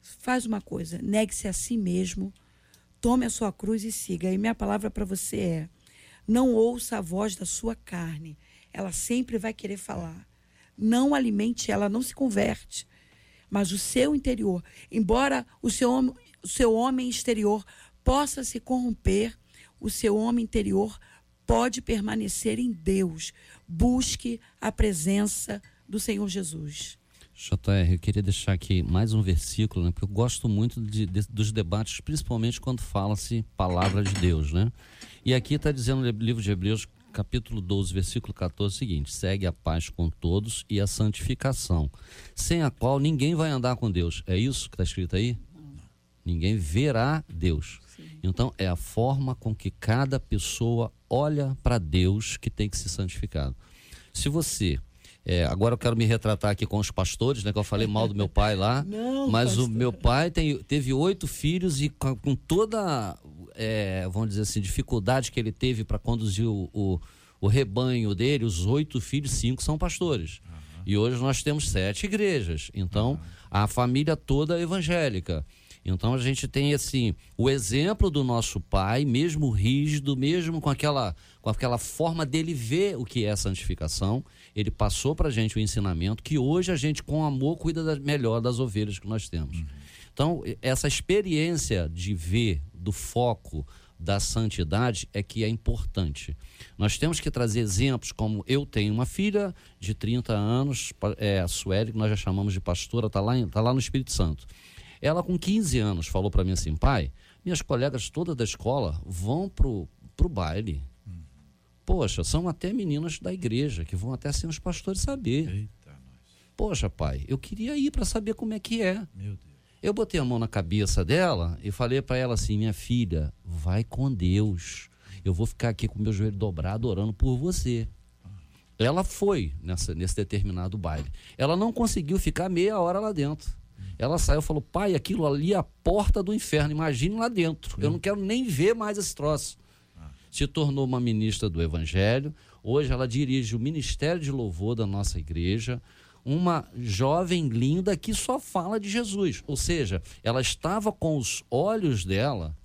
faz uma coisa, negue-se a si mesmo, tome a sua cruz e siga. E minha palavra para você é: não ouça a voz da sua carne. Ela sempre vai querer falar. Não alimente ela, não se converte. Mas o seu interior, embora o seu, o seu homem exterior possa se corromper, o seu homem interior pode permanecer em Deus. Busque a presença do Senhor Jesus. JR, eu queria deixar aqui mais um versículo, né? Porque eu gosto muito de- de- dos debates, principalmente quando fala-se palavra de Deus, né? E aqui está dizendo no livro de Hebreus, capítulo 12, versículo 14, o seguinte: segue a paz com todos e a santificação, sem a qual ninguém vai andar com Deus. É isso que está escrito aí? Ninguém verá Deus. Então, é a forma com que cada pessoa olha para Deus que tem que ser santificado. Se você. é, agora eu quero me retratar aqui com os pastores, né? Que eu falei mal do meu pai lá. <laughs> Não, mas o pastor. meu pai tem, teve oito filhos e com, com toda, é, vamos dizer assim, dificuldade que ele teve para conduzir o, o, o rebanho dele, os oito filhos, cinco são pastores. E hoje nós temos sete igrejas. Então, a família toda é evangélica. Então a gente tem assim o exemplo do nosso pai, mesmo rígido, mesmo com aquela com aquela forma dele ver o que é santificação, ele passou para a gente o ensinamento que hoje a gente com amor cuida da- melhor das ovelhas que nós temos. Então e- essa experiência de ver do foco da santidade é que é importante. Nós temos que trazer exemplos como eu tenho uma filha de 30 anos, é, a Sueli, que nós já chamamos de pastora, está lá, tá lá no Espírito Santo. Ela, com 15 anos, falou para mim assim: pai, minhas colegas todas da escola vão pro, pro baile. Poxa, são até meninas da igreja que vão até sem os pastores saber. Eita, nós. Poxa, pai, eu queria ir para saber como é que é. Meu Deus. Eu botei a mão na cabeça dela e falei para ela assim: minha filha, vai com Deus. Eu vou ficar aqui com meu joelho dobrado orando por você. Ela foi nessa, nesse determinado baile. Ela não conseguiu ficar meia hora lá dentro. Ela saiu e falou: pai, aquilo ali é a porta do inferno. Imagine lá dentro. Eu não quero nem ver mais esse troço. Se tornou uma ministra do Evangelho. Hoje ela dirige o Ministério de Louvor da nossa igreja uma jovem linda que só fala de Jesus. Ou seja, ela estava com os olhos dela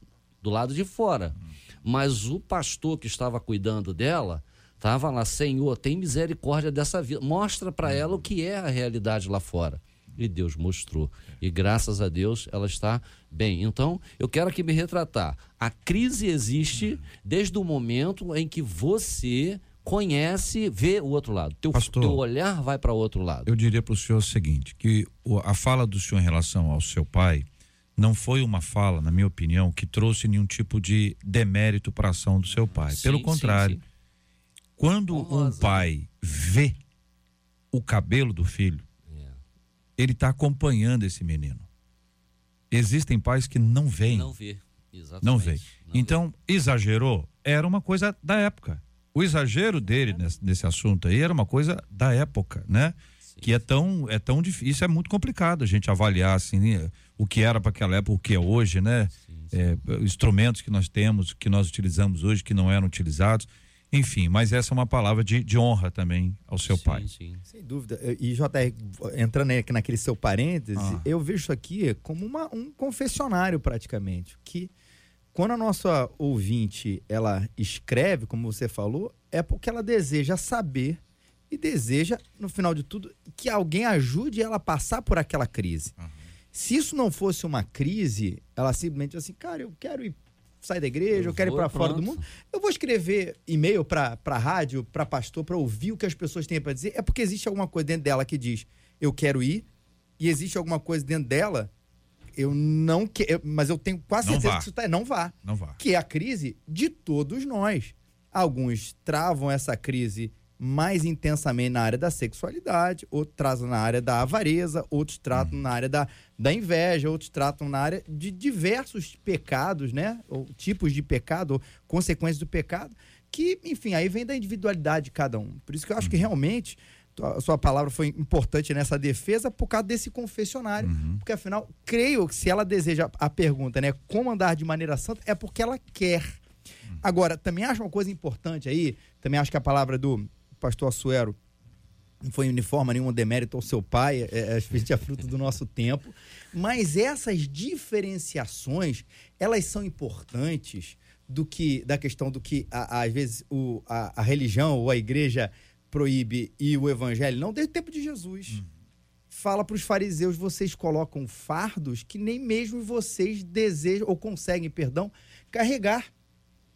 do lado de fora. Mas o pastor que estava cuidando dela estava lá, Senhor, tem misericórdia dessa vida. Mostra para ela o que é a realidade lá fora. E Deus mostrou. E graças a Deus ela está bem. Então, eu quero aqui me retratar. A crise existe desde o momento em que você conhece, vê o outro lado. Teu, Pastor, teu olhar vai para o outro lado. Eu diria para o senhor o seguinte, que a fala do senhor em relação ao seu pai não foi uma fala, na minha opinião, que trouxe nenhum tipo de demérito para a ação do seu pai. Sim, Pelo sim, contrário, sim. quando um Honrosa. pai vê o cabelo do filho. Ele está acompanhando esse menino. Existem pais que não veem. Não vê. Exatamente. Não veio. Não vê. Então, exagerou? Era uma coisa da época. O exagero dele nesse, nesse assunto aí era uma coisa da época, né? Que é tão, é tão difícil, isso é muito complicado a gente avaliar assim, o que era para aquela época, o que é hoje, né? É, instrumentos que nós temos, que nós utilizamos hoje, que não eram utilizados. Enfim, mas essa é uma palavra de, de honra também ao seu Sim, pai. sim. Sem dúvida. E JR, entrando aí naquele seu parêntese, Ah. eu vejo isso aqui como uma- um confessionário praticamente. Que quando a nossa ouvinte ela escreve, como você falou, é porque ela deseja saber e deseja, no final de tudo, que alguém ajude ela a passar por aquela crise. Se isso não fosse uma crise, ela simplesmente assim, cara, eu quero ir sair da igreja, eu, Eu quero ir vou, para fora do mundo. Eu vou escrever e-mail para rádio, para pastor, para ouvir o que as pessoas têm para dizer. É porque existe alguma coisa dentro dela que diz, eu quero ir, e existe alguma coisa dentro dela, eu não quero, mas eu tenho quase Não certeza vá. que isso tá, não vá. Não vá. Que é a crise de todos nós. Alguns travam essa crise mais intensamente na área da sexualidade, outros tratam na área da avareza, outros tratam na área da, da inveja, outros tratam na área de diversos pecados, né? Ou tipos de pecado, ou consequências do pecado, que, enfim, aí vem da individualidade de cada um. Por isso que eu acho que realmente a sua palavra foi importante nessa defesa por causa desse confessionário. Porque, afinal, creio que se ela deseja a pergunta, né? Como andar de maneira santa, é porque ela quer. Agora, também acho uma coisa importante aí, também acho que a palavra do pastor Assuero não foi uniforme nenhum demérito ao seu pai, é, a gente é <laughs> fruto do nosso tempo. Mas essas diferenciações, elas são importantes do que da questão do que a- às vezes o, a, a religião ou a igreja proíbe e o evangelho não desde o tempo de Jesus. Fala para os fariseus, vocês colocam fardos que nem mesmo vocês desejam ou conseguem, perdão, carregar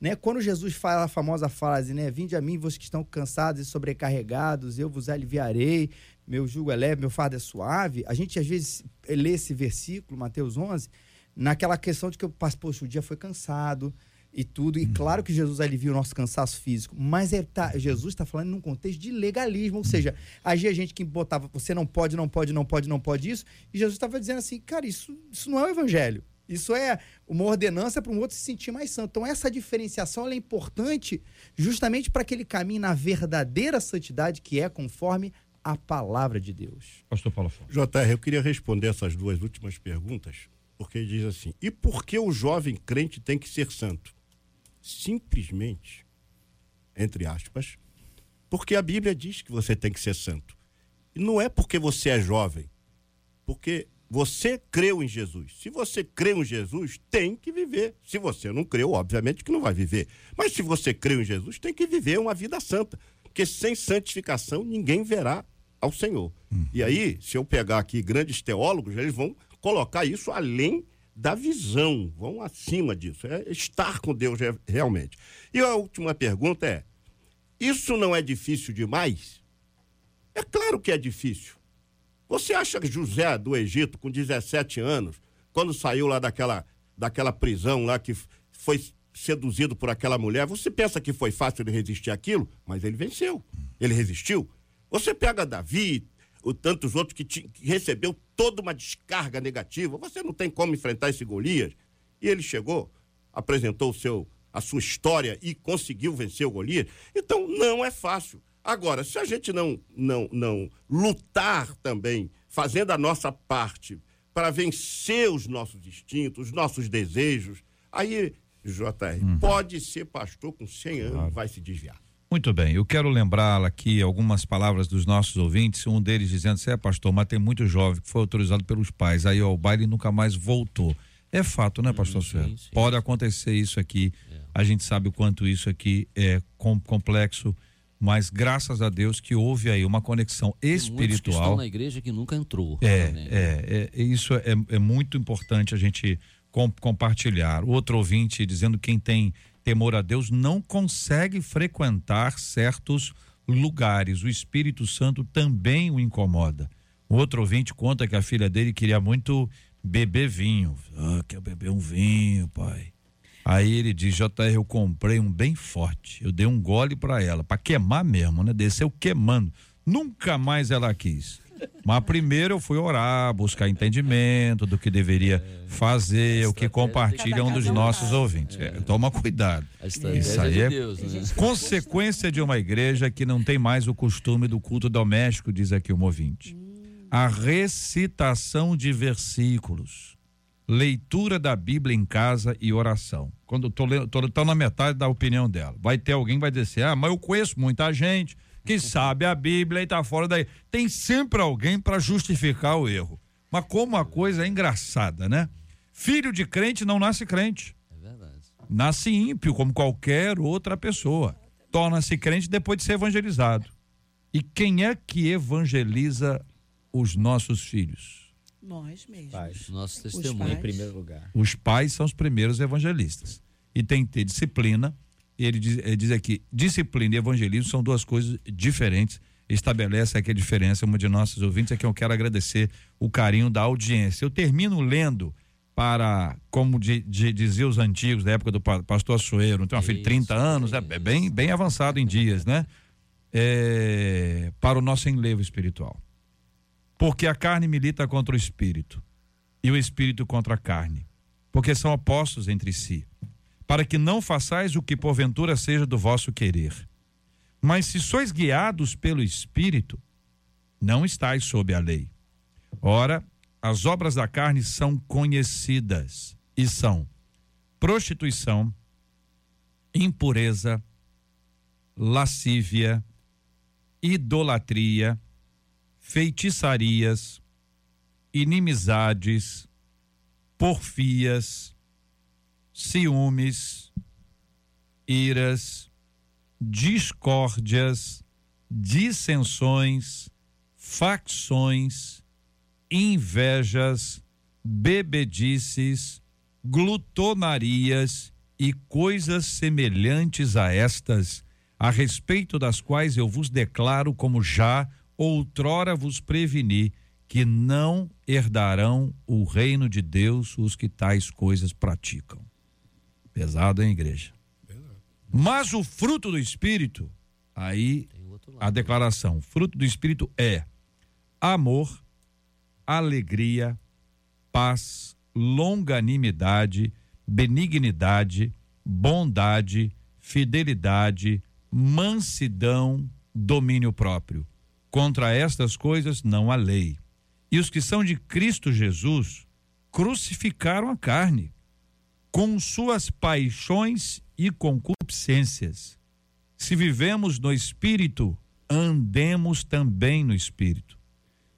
né? Quando Jesus fala a famosa frase, né? Vinde a mim, vocês que estão cansados e sobrecarregados, eu vos aliviarei, meu jugo é leve, meu fardo é suave. A gente às vezes lê esse versículo, Mateus 11, naquela questão de que, poxa, o dia foi cansado e tudo. E claro que Jesus alivia o nosso cansaço físico, mas é, tá, Jesus está falando num contexto de legalismo, ou seja, havia gente que botava, você não pode, não pode, não pode, não pode isso, e Jesus estava dizendo assim, cara, isso, isso não é o evangelho. Isso é uma ordenança para um outro se sentir mais santo. Então, essa diferenciação ela é importante justamente para que ele caminhe na verdadeira santidade que é conforme a palavra de Deus. Pastor Paulo Afonso. JR, eu queria responder essas duas últimas perguntas, porque ele diz assim: e por que o jovem crente tem que ser santo? Simplesmente, entre aspas, porque a Bíblia diz que você tem que ser santo. E não é porque você é jovem, porque você creu em Jesus. Se você creu em Jesus, tem que viver. Se você não creu, obviamente que não vai viver. Mas se você creu em Jesus, tem que viver uma vida santa. Porque sem santificação ninguém verá ao Senhor. E aí, se eu pegar aqui grandes teólogos, eles vão colocar isso além da visão, vão acima disso. É estar com Deus re- realmente. E a última pergunta é: isso não é difícil demais? É claro que é difícil. Você acha que José do Egito, com 17 anos, quando saiu lá daquela, daquela prisão lá que foi seduzido por aquela mulher, você pensa que foi fácil ele resistir àquilo? Mas ele venceu. Ele resistiu. Você pega Davi, o tantos outros que, ti- que recebeu toda uma descarga negativa, você não tem como enfrentar esse Golias. E ele chegou, apresentou o seu, a sua história e conseguiu vencer o Golias. Então, não é fácil. Agora, se a gente não, não, não lutar também, fazendo a nossa parte para vencer os nossos instintos, os nossos desejos, aí, JR, pode ser pastor com 100 anos, vai se desviar. Muito bem, eu quero lembrar aqui algumas palavras dos nossos ouvintes, um deles dizendo, você é pastor, mas tem muito jovem que foi autorizado pelos pais, aí ó, o baile nunca mais voltou. É fato, né, pastor sim. Pode acontecer isso aqui, a gente sabe o quanto isso aqui é com- complexo, mas graças a Deus que houve aí uma conexão Tem muitos que estão espiritual. na igreja que nunca entrou. É, né? é, é, isso é, é muito importante a gente com- compartilhar. Outro ouvinte dizendo que quem tem temor a Deus não consegue frequentar certos lugares. O Espírito Santo também o incomoda. Outro ouvinte conta que a filha dele queria muito beber vinho. Ah, quer beber um vinho, pai. Aí ele diz: JR, eu comprei um bem forte. Eu dei um gole para ela, para queimar mesmo, né? Desceu queimando. Nunca mais ela quis. Mas primeiro eu fui orar, buscar entendimento do que deveria fazer, o que compartilha um dos nossos ouvintes. É, toma cuidado. Estratégia Isso aí de é Deus, né? consequência de uma igreja que não tem mais o costume do culto doméstico, diz aqui o ouvinte. A recitação de versículos, leitura da Bíblia em casa e oração. Quando tô, lendo- tô, tô na metade da opinião dela. Vai ter alguém que vai dizer, ah, mas eu conheço muita gente que sabe a Bíblia e tá fora daí. Tem sempre alguém para justificar o erro. Mas como a coisa é engraçada, né? Filho de crente não nasce crente É verdade. nasce ímpio como qualquer outra pessoa. Torna-se crente depois de ser evangelizado. E quem é que evangeliza os nossos filhos? Nós mesmos. Nosso pais. testemunho. Em primeiro lugar. Os pais são os primeiros evangelistas. E tem que ter disciplina. Ele diz, ele diz aqui: disciplina e evangelismo são duas coisas diferentes. Estabelece aqui a diferença. Uma de nossos ouvintes é que eu quero agradecer o carinho da audiência. Eu termino lendo para, como de, de, diziam os antigos, da época do pa- pastor Açoeiro, tem uma filha de 30 anos, é, é bem, bem avançado em dias, né? É, para o nosso enlevo espiritual. Porque a carne milita contra o espírito e o espírito contra a carne, porque são opostos entre si, para que não façais o que porventura seja do vosso querer. Mas se sois guiados pelo espírito, não estáis sob a lei. Ora, as obras da carne são conhecidas e são prostituição, impureza, lascívia, idolatria, feitiçarias, inimizades, porfias, ciúmes, iras, discórdias, dissensões, facções, invejas, bebedices, glutonarias e coisas semelhantes a estas, a respeito das quais eu vos declaro como já outrora vos preveni que não herdarão o reino de Deus os que tais coisas praticam. Pesado, hein, igreja? Mas o fruto do Espírito, aí a declaração: fruto do Espírito é amor, alegria, paz, longanimidade, benignidade, bondade, fidelidade, mansidão, domínio próprio. Contra estas coisas não há lei. E os que são de Cristo Jesus crucificaram a carne com suas paixões e concupiscências. Se vivemos no espírito, andemos também no espírito.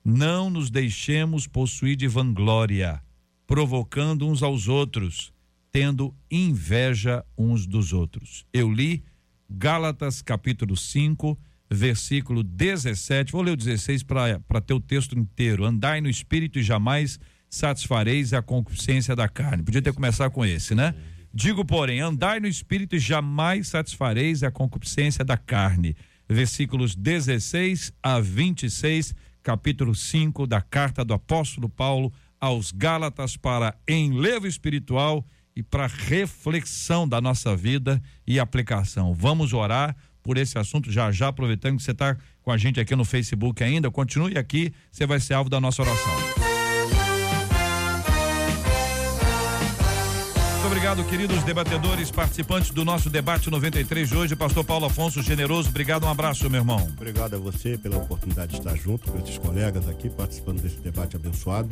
Não nos deixemos possuir de vanglória, provocando uns aos outros, tendo inveja uns dos outros. Eu li Gálatas capítulo 5, versículo 17. Vou ler o 16 para ter o texto inteiro. Andai no espírito e jamais satisfareis a concupiscência da carne. Podia ter começado com esse, né? Digo, porém, andai no espírito e jamais satisfareis a concupiscência da carne. Versículos 16 a 26, capítulo 5 da carta do apóstolo Paulo aos Gálatas para enlevo espiritual e para reflexão da nossa vida e aplicação. Vamos orar por esse assunto já já, aproveitando que você está com a gente aqui no Facebook ainda. Continue aqui, você vai ser alvo da nossa oração. Muito obrigado, queridos debatedores, participantes do nosso debate 93 de hoje. Pastor Paulo Afonso Generoso, obrigado, um abraço, meu irmão. Obrigado a você pela oportunidade de estar junto com esses colegas aqui, participando desse debate abençoado.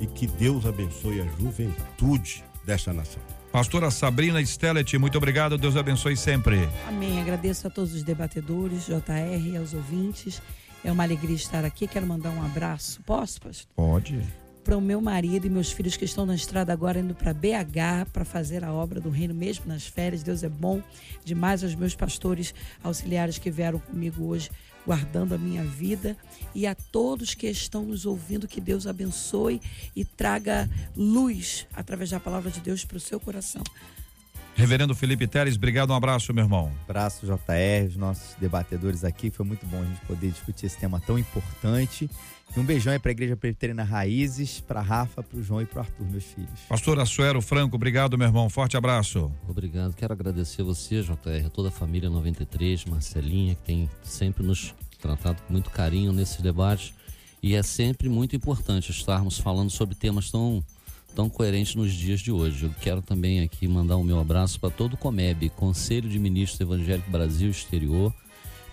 E que Deus abençoe a juventude desta nação. Pastora Sabrina Stellet, muito obrigado. Deus abençoe sempre. Amém. Agradeço a todos os debatedores, JR, e aos ouvintes. É uma alegria estar aqui. Quero mandar um abraço. Posso, pastor? Pode. Para o meu marido e meus filhos que estão na estrada agora indo para BH para fazer a obra do reino mesmo nas férias. Deus é bom demais aos meus pastores auxiliares que vieram comigo hoje guardando a minha vida e a todos que estão nos ouvindo que Deus abençoe e traga luz através da palavra de Deus para o seu coração. Reverendo Felipe Teres, obrigado, um abraço, meu irmão. Abraço, JR, os nossos debatedores aqui. Foi muito bom a gente poder discutir esse tema tão importante. E um beijão aí para a Igreja Presbiteriana Raízes, para Rafa, para o João e para Arthur, meus filhos. Pastor Assuero Franco, obrigado, meu irmão. Forte abraço. Obrigado. Quero agradecer você, JR, a toda a família 93, Marcelinha, que tem sempre nos tratado com muito carinho nesses debates. E é sempre muito importante estarmos falando sobre temas tão tão coerentes nos dias de hoje. Eu quero também aqui mandar o um meu abraço para todo o COMEB, Conselho de Ministros Evangélico Brasil Exterior,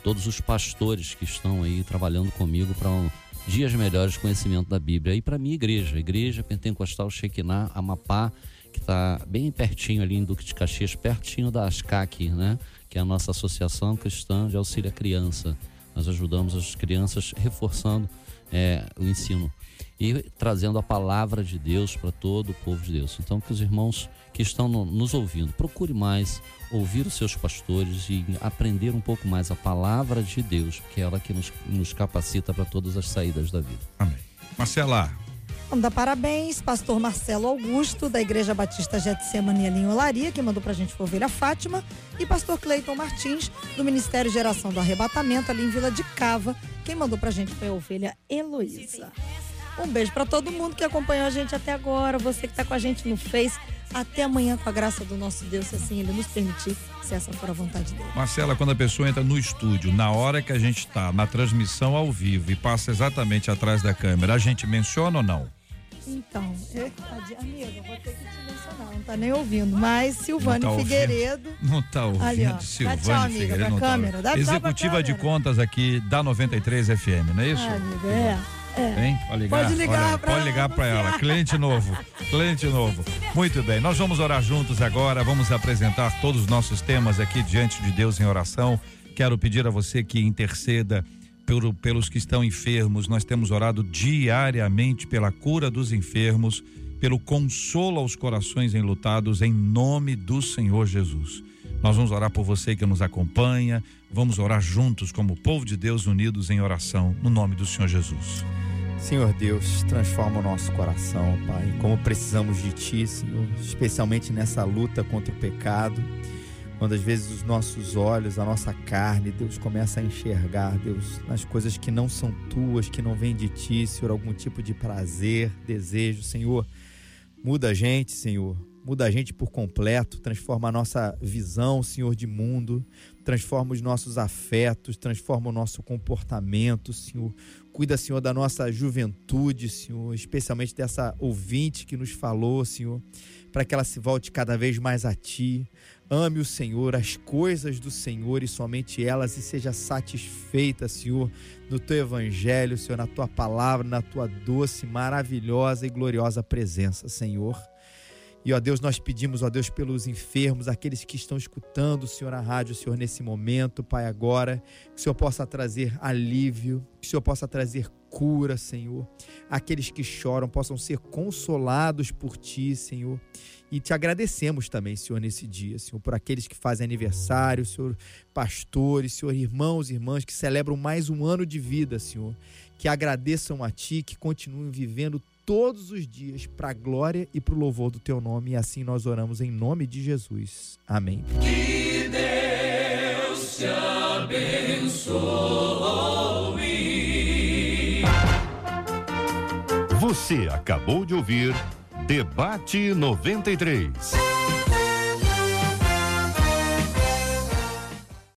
todos os pastores que estão aí trabalhando comigo para um, dias melhores conhecimento da Bíblia. E para minha igreja, Igreja Pentecostal Shekinah Amapá, que está bem pertinho ali em Duque de Caxias, pertinho da ASCAC, né? que é a nossa Associação Cristã de Auxílio à Criança. Nós ajudamos as crianças reforçando é, o ensino e trazendo a palavra de Deus para todo o povo de Deus. Então, que os irmãos que estão no, nos ouvindo, procure mais ouvir os seus pastores e aprender um pouco mais a palavra de Deus, que é ela que nos, nos capacita para todas as saídas da vida. Amém. Marcela. Vamos dar parabéns, pastor Marcelo Augusto, da Igreja Batista Getsemane ali em Olaria, que mandou pra gente ovelha Fátima, e pastor Cleiton Martins, do Ministério Geração do Arrebatamento, ali em Vila de Cava, quem mandou pra gente foi a ovelha Heloísa. Um beijo para todo mundo que acompanhou a gente até agora, você que tá com a gente no Face. Até amanhã, com a graça do nosso Deus, se assim ele nos permitir, se essa for a vontade dele. Marcela, quando a pessoa entra no estúdio, na hora que a gente está na transmissão ao vivo e passa exatamente atrás da câmera, a gente menciona ou não? Então, eu, amiga, vou ter que te mencionar, não tá nem ouvindo, mas Silvane não tá Figueiredo. Não tá ouvindo, Ali, ó. Silvane tchau, amiga, Figueiredo. Não tá câmera, tá Executiva de contas aqui da 93 FM, não é isso? Ah, amiga, é. É. Hein? Pode ligar, pode ligar Olha, pra Pode ligar para ela. Cliente novo. <laughs> Cliente novo. Muito bem. Nós vamos orar juntos agora. Vamos apresentar todos os nossos temas aqui diante de Deus em oração. Quero pedir a você que interceda pelo, pelos que estão enfermos. Nós temos orado diariamente pela cura dos enfermos, pelo consolo aos corações enlutados, em nome do Senhor Jesus. Nós vamos orar por você que nos acompanha. Vamos orar juntos como povo de Deus unidos em oração, no nome do Senhor Jesus. Senhor Deus, transforma o nosso coração, Pai. Como precisamos de Ti, Senhor, especialmente nessa luta contra o pecado. Quando às vezes os nossos olhos, a nossa carne, Deus começa a enxergar, Deus, nas coisas que não são tuas, que não vêm de Ti, Senhor, algum tipo de prazer, desejo, Senhor. Muda a gente, Senhor. Muda a gente por completo, transforma a nossa visão, Senhor, de mundo, transforma os nossos afetos, transforma o nosso comportamento, Senhor. Cuida, Senhor, da nossa juventude, Senhor, especialmente dessa ouvinte que nos falou, Senhor, para que ela se volte cada vez mais a Ti. Ame o Senhor, as coisas do Senhor e somente elas, e seja satisfeita, Senhor, no Teu Evangelho, Senhor, na Tua palavra, na Tua doce, maravilhosa e gloriosa presença, Senhor. E, ó Deus, nós pedimos, ó Deus, pelos enfermos, aqueles que estão escutando o Senhor, a rádio, Senhor, nesse momento, Pai, agora, que o Senhor possa trazer alívio, que o Senhor possa trazer cura, Senhor. Aqueles que choram possam ser consolados por Ti, Senhor. E te agradecemos também, Senhor, nesse dia, Senhor, por aqueles que fazem aniversário, Senhor, pastores, Senhor, irmãos e irmãs que celebram mais um ano de vida, Senhor. Que agradeçam a Ti, que continuem vivendo todos os dias para a glória e para o louvor do teu nome. E assim nós oramos em nome de Jesus. Amém. Que Deus te abençoe. Você acabou de ouvir Debate 93.